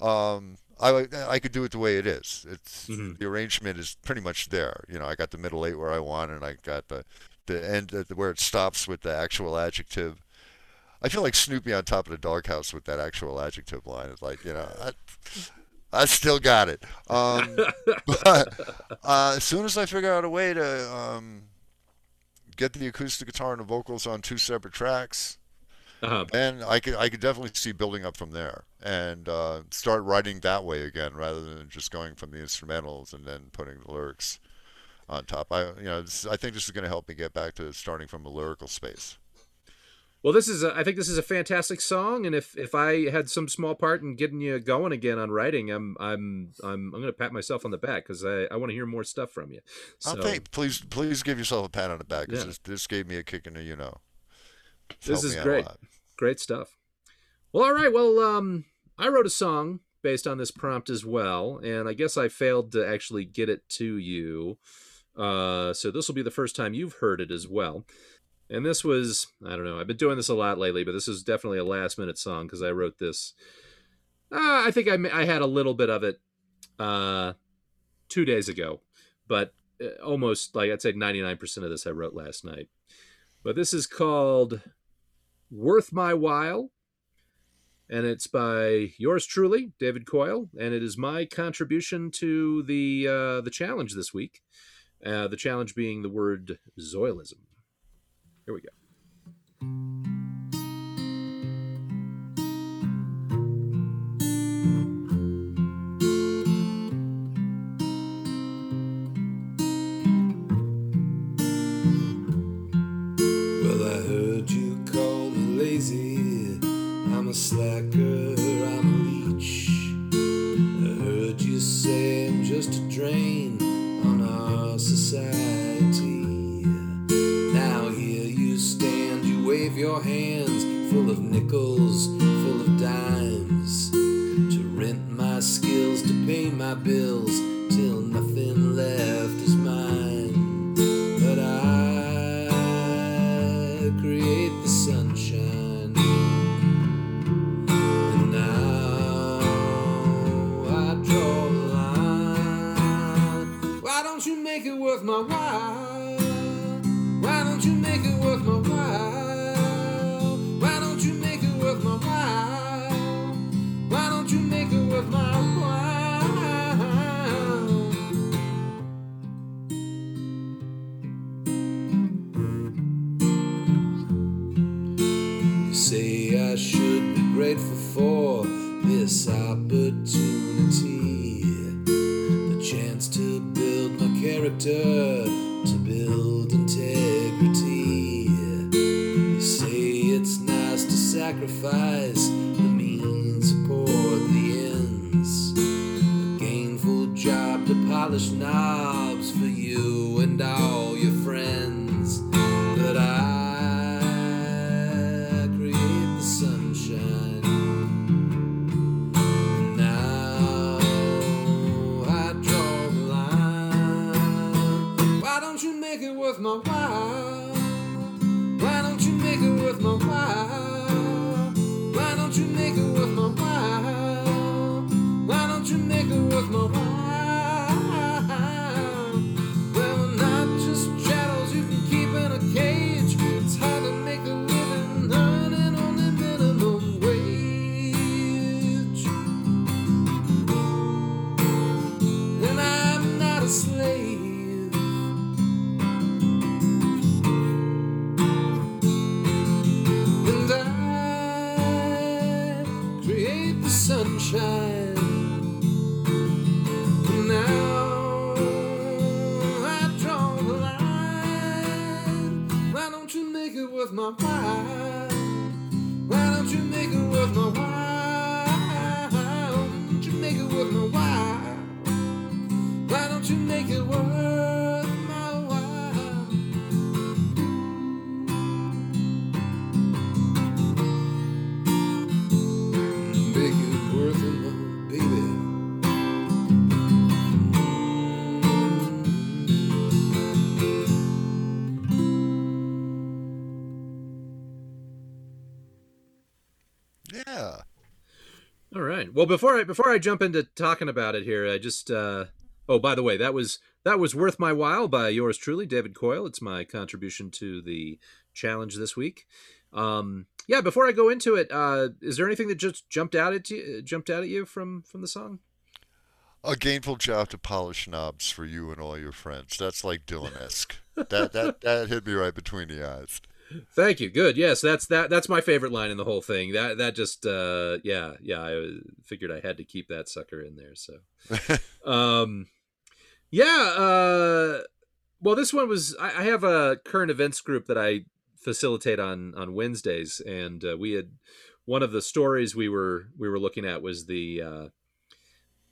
um, I I could do it the way it is. It's
Mhm.
the arrangement is pretty much there. You know, I got the middle eight where I want, and I got the the end the, where it stops with the actual adjective. I feel like Snoopy on top of the doghouse with that actual adjective line. It's like you know, I, I still got it. Um, but uh, as soon as I figure out a way to um, get the acoustic guitar and the vocals on two separate tracks,
Uh-huh.
and I could I could definitely see building up from there and uh, start writing that way again rather than just going from the instrumentals and then putting the lyrics on top. I you know this, I think this is going to help me get back to starting from a lyrical space.
Well, this is a, I think this is a fantastic song, and if if I had some small part in getting you going again on writing, I'm I'm I'm I'm gonna pat myself on the back because I, I want to hear more stuff from you. So
I'll think, please please give yourself a pat on the back
Yeah.
this, this gave me a kick in the you know. It's
This is
me out a
great. great stuff. Well, all right. Well, um, I wrote a song based on this prompt as well, and I guess I failed to actually get it to you. Uh, so this will be the first time you've heard it as well. And this was, I don't know, I've been doing this a lot lately, but this is definitely a last minute song because I wrote this Uh, I think I, I had a little bit of it uh, two days ago, but uh, almost like I'd say 99% of this I wrote last night. But this is called Worth My While, and it's by yours truly, David Coyle, and it is my contribution to the uh, the challenge this week. Uh, the challenge being the word Zoilism. Here we go.
Well, I heard you call me lazy. I'm a slacker, I'm a leech. I heard you say I'm just a drain on our society. Your hands full of nickels, full of dimes. To rent my skills, to pay my bills, till nothing left is mine. But I create the sunshine. And now I draw the line. Why don't you make it worth my while? Why don't you make it worth my this opportunity. The chance to build my character, to build integrity. You say it's nice to sacrifice the means, support the ends. A gainful job to polish knobs Well,
before I before I jump into talking about it here, I just uh, oh by the way that was that was worth my while by yours truly, David Coyle. It's my contribution to the challenge this week. Um, yeah. Before I go into it, uh, is there anything that just jumped out at you jumped out at you from from the song?
A gainful job to polish knobs for you and all your friends. That's like Dylan-esque. that that that hit me right between the eyes.
Thank you. Good. Yes, that's that. That's my favorite line in the whole thing. That that just uh, yeah yeah. I figured I had to keep that sucker in there. So um, yeah. Uh, well, this one was. I, I have a current events group that I facilitate on on Wednesdays, and uh, we had one of the stories we were we were looking at was the. Uh,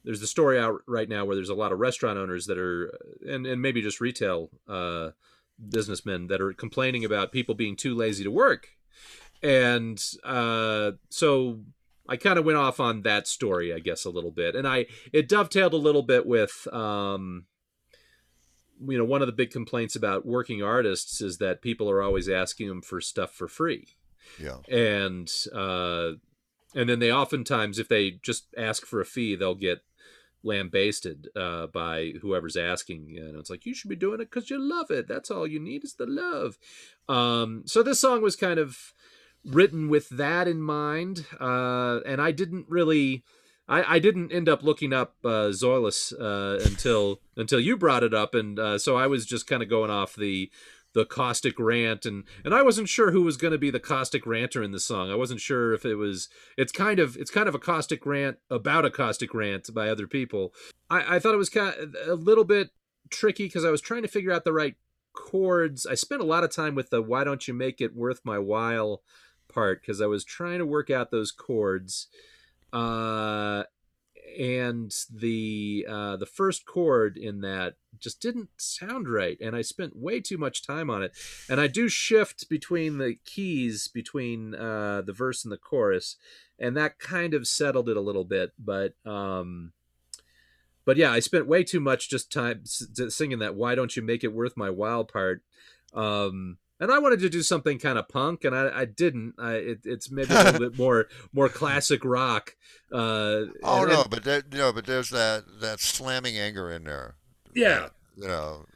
there's the story out right now where there's a lot of restaurant owners that are and, and maybe just retail uh, businessmen that are complaining about people being too lazy to work. And uh, so i kind of went off on that story i guess a little bit. And i it dovetailed a little bit with um, you know one of the big complaints about working artists is that people are always asking them for stuff for free.
Yeah.
and uh, and then they oftentimes, if they just ask for a fee, they'll get lambasted uh, by whoever's asking. You know, it's like you should be doing it because you love it. That's all you need is the love. Um, so this song was kind of written with that in mind, uh, and I didn't really. I, I didn't end up looking up uh, Zoilus uh, until until you brought it up, and uh, so I was just kind of going off the the caustic rant and and I wasn't sure who was going to be the caustic ranter in the song. I wasn't sure if it was it's kind of it's kind of a caustic rant about a caustic rant by other people. I, I thought it was kind of a little bit tricky because I was trying to figure out the right chords. I spent a lot of time with the why don't you make it worth my while part because I was trying to work out those chords. Uh and the uh, the first chord in that just didn't sound right, and I spent way too much time on it. And I do shift between the keys between uh, the verse and the chorus, and that kind of settled it a little bit. But um, but yeah, I spent way too much just time singing that. Why don't you make it worth my while part? Um, and I wanted to do something kind of punk, and I, I didn't. I, it, it's maybe a little bit more more classic rock. Uh,
oh
and,
no, but there, know, but there's that that slamming anger in there.
Yeah,
that, you know.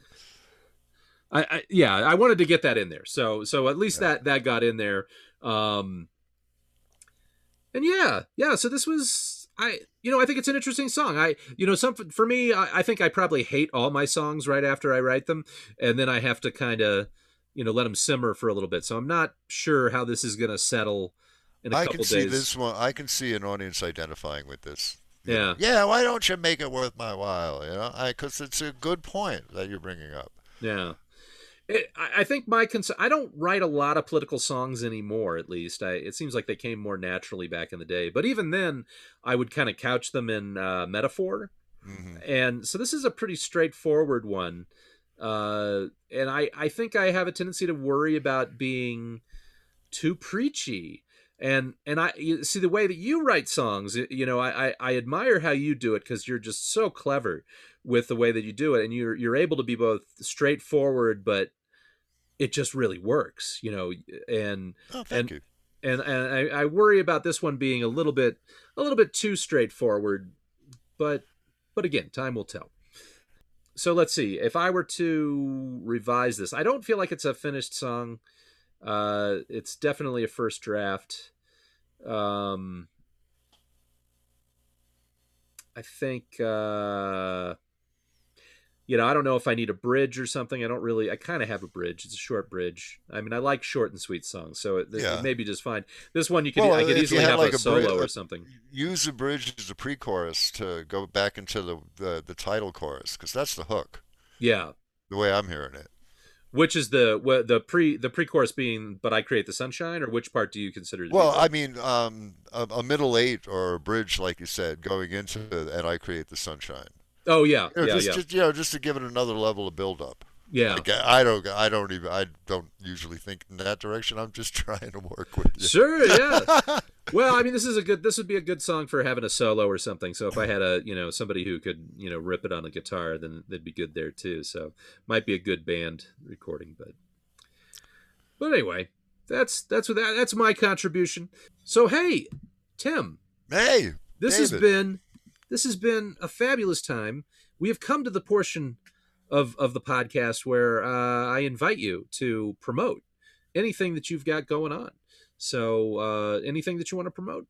I, I, yeah, I wanted to get that in there. So so at least yeah. that that got in there. Um, and yeah, yeah. So this was I you know I think it's an interesting song. I you know some for me I, I think I probably hate all my songs right after I write them, and then I have to kind of you know let them simmer for a little bit. So I'm not sure how this is going to settle in a
I
couple
can see
days.
this one. I can see an audience identifying with this.
Yeah.
Yeah. Why don't you make it worth my while? You know, because it's a good point that you're bringing up.
Yeah. It, I I think my concern. I don't write a lot of political songs anymore. At least, I, it seems like they came more naturally back in the day. But even then, I would kind of couch them in uh, metaphor.
hmm
And so this is a pretty straightforward one. Uh, and I, I think I have a tendency to worry about being too preachy. And and I you see the way that you write songs, you know, I I, I admire how you do it because you're just so clever with the way that you do it, and you're you're able to be both straightforward, but it just really works, you know. And
Oh,
And-
you.
and and I, I worry about this one being a little bit a little bit too straightforward, but but again, time will tell. So let's see. If I were to revise this, I don't feel like it's a finished song. Uh, it's definitely a first draft. Um, I think uh, you know I don't know if I need a bridge or something. I don't really. I kind of have a bridge. It's a short bridge. I mean, I like short and sweet songs, so it, it may be just fine. This one you could
Well,
I could easily have
like
a
a
solo
a-
or something.
Use the bridge as a pre-chorus to go back into the the, the title chorus because that's the hook.
Yeah.
The way I'm hearing it.
Which is the the pre the pre-chorus being but I create the sunshine or which part do you consider
Well, I mean, um, a, a middle eight or a bridge, like you said, going into and I create the sunshine.
Oh yeah.
You know,
yeah,
just,
yeah.
just you know, just to give it another level of build up.
yeah.
Like, I don't, I don't even, I don't usually think in that direction. I'm just trying to work with you.
Sure, yeah. well, I mean, this is a good. This would be a good song for having a solo or something. So if I had a, you know, somebody who could, you know, rip it on a guitar, then they'd be good there too. So might be a good band recording, but, but anyway, that's that's what that, that's my contribution. So hey, Tim,
Hey,
this has been this has been a fabulous time. We have come to the portion of of the podcast where uh, I invite you to promote anything that you've got going on. So uh, anything that you want to promote?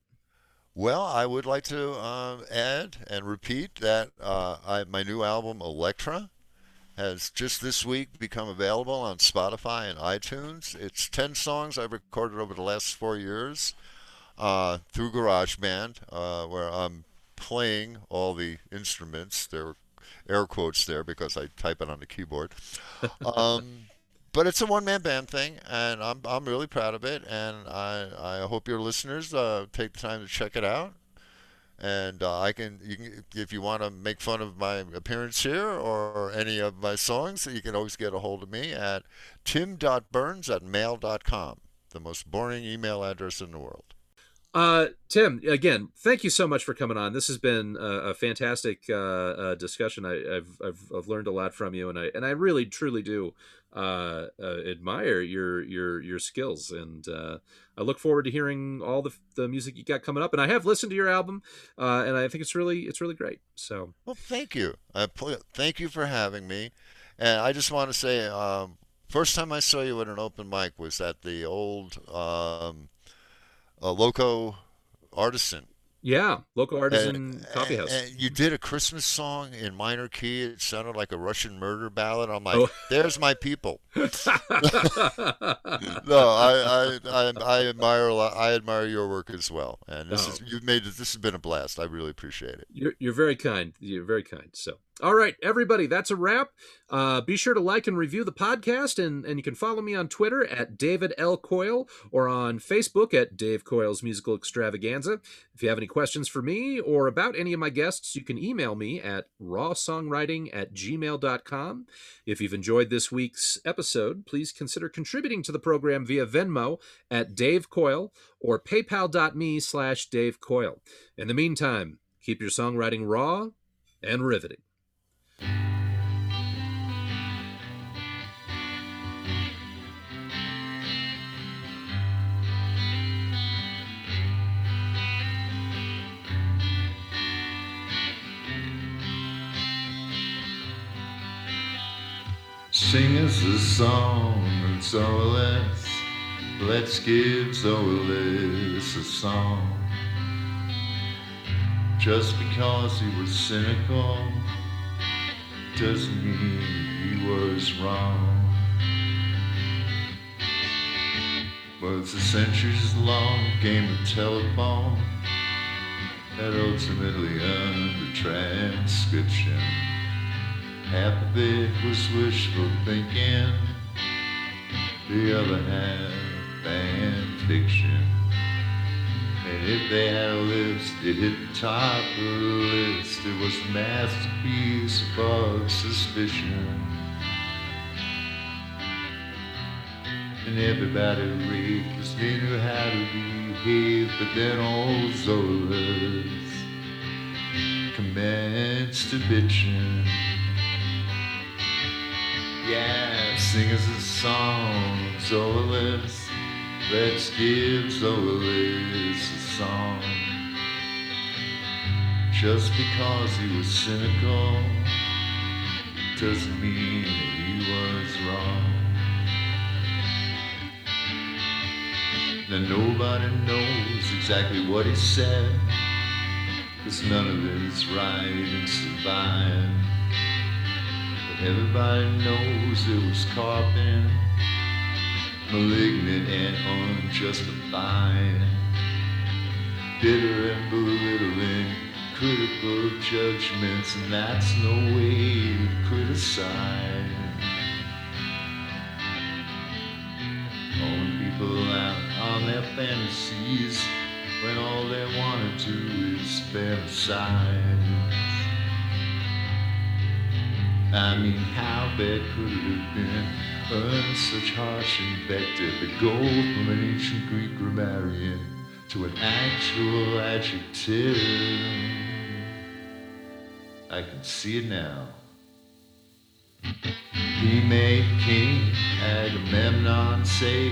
Well, I would like to um, add and repeat that uh, I, my new album, Electra, has just this week become available on Spotify and iTunes. It's 10 songs I've recorded over the last four years uh, through GarageBand, uh, where I'm playing all the instruments. There are air quotes there because I type it on the keyboard. Um, but it's a one-man band thing, and I'm I'm really proud of it. And I I hope your listeners uh, take the time to check it out. And uh, I can you can if you want to make fun of my appearance here or any of my songs, you can always get a hold of me at tim.burns at mail.com, the most boring email address in the world.
Uh, Tim, again, thank you so much for coming on. This has been a, a fantastic uh, uh, discussion. I, have I've I've learned a lot from you, and I and I really truly do uh, uh, admire your your your skills, and uh, I look forward to hearing all the the music you got coming up. And I have listened to your album, uh, and I think it's really it's really great. So,
Well, thank you. I thank you for having me. And I just want to say, um, first time I saw you at an open mic was at the old um, uh, Loco Artisan.
yeah, local artisan
And-
coffee house.
and you did a Christmas song in minor key. It sounded like a Russian murder ballad. I'm like,
Oh.
there's my people. No, I, I, I, I admire a lot. I admire your work as well. And this
Oh.
is you've made. This has been a blast. I really appreciate it.
You're, you're very kind. You're very kind. So, all right, everybody, that's a wrap. Uh, be sure to like and review the podcast, and, and you can follow me on Twitter at David L. Coyle or on Facebook at Dave Coyle's Musical Extravaganza. If you have any questions for me or about any of my guests, you can email me at rawsongwriting at gmail.com. If you've enjoyed this week's episode, please consider contributing to the program via Venmo at Dave Coyle or paypal.me slash Dave Coyle. In the meantime, keep your songwriting raw and riveting.
Sing us a song and Zoilus. Let's let's give Zoilus a song. Just because he was cynical doesn't mean he was wrong. Was a centuries long game of telephone that ultimately under transcription. Half of it was wishful thinking, the other half fan fiction. And if they had a list, it hit the top of the list. It was a masterpiece above suspicion. And everybody 'cause they knew how to behave, but then old Zoilus commenced to bitching. Yeah, sing us a song, Zoilus. Let's give Zoilus a song. Just because he was cynical doesn't mean he was wrong. Now nobody knows exactly what he said, cause none of his writings survived. Everybody knows it was carping, malignant and unjustified. Bitter and belittling, critical judgments, and that's no way to criticize. Calling people out on their fantasies when all they want to do is fantasize. I mean, how bad could it have been? Earn such harsh invective that go from an ancient Greek grammarian to an actual adjective. I can see it now. He made King Agamemnon say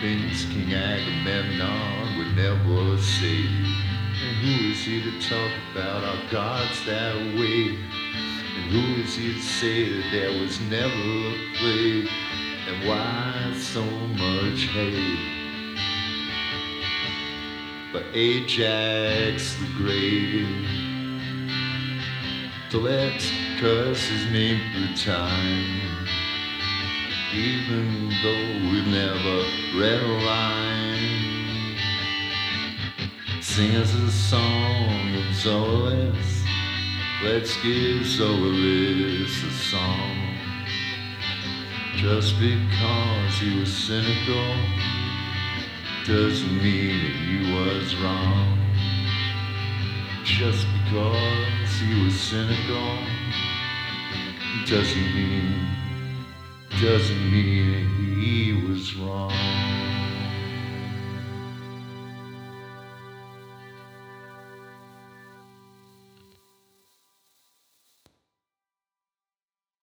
things King Agamemnon would never say. And who is he to talk about our gods that way? And say that there was never a plague? And why so much hate? But Ajax the Great so let's curse his name through time. Even though we've never read a line. Sing us a song of Zoilus. Let's give Zoilus a song. Just because he was cynical doesn't mean that he was wrong. Just because he was cynical doesn't mean, doesn't mean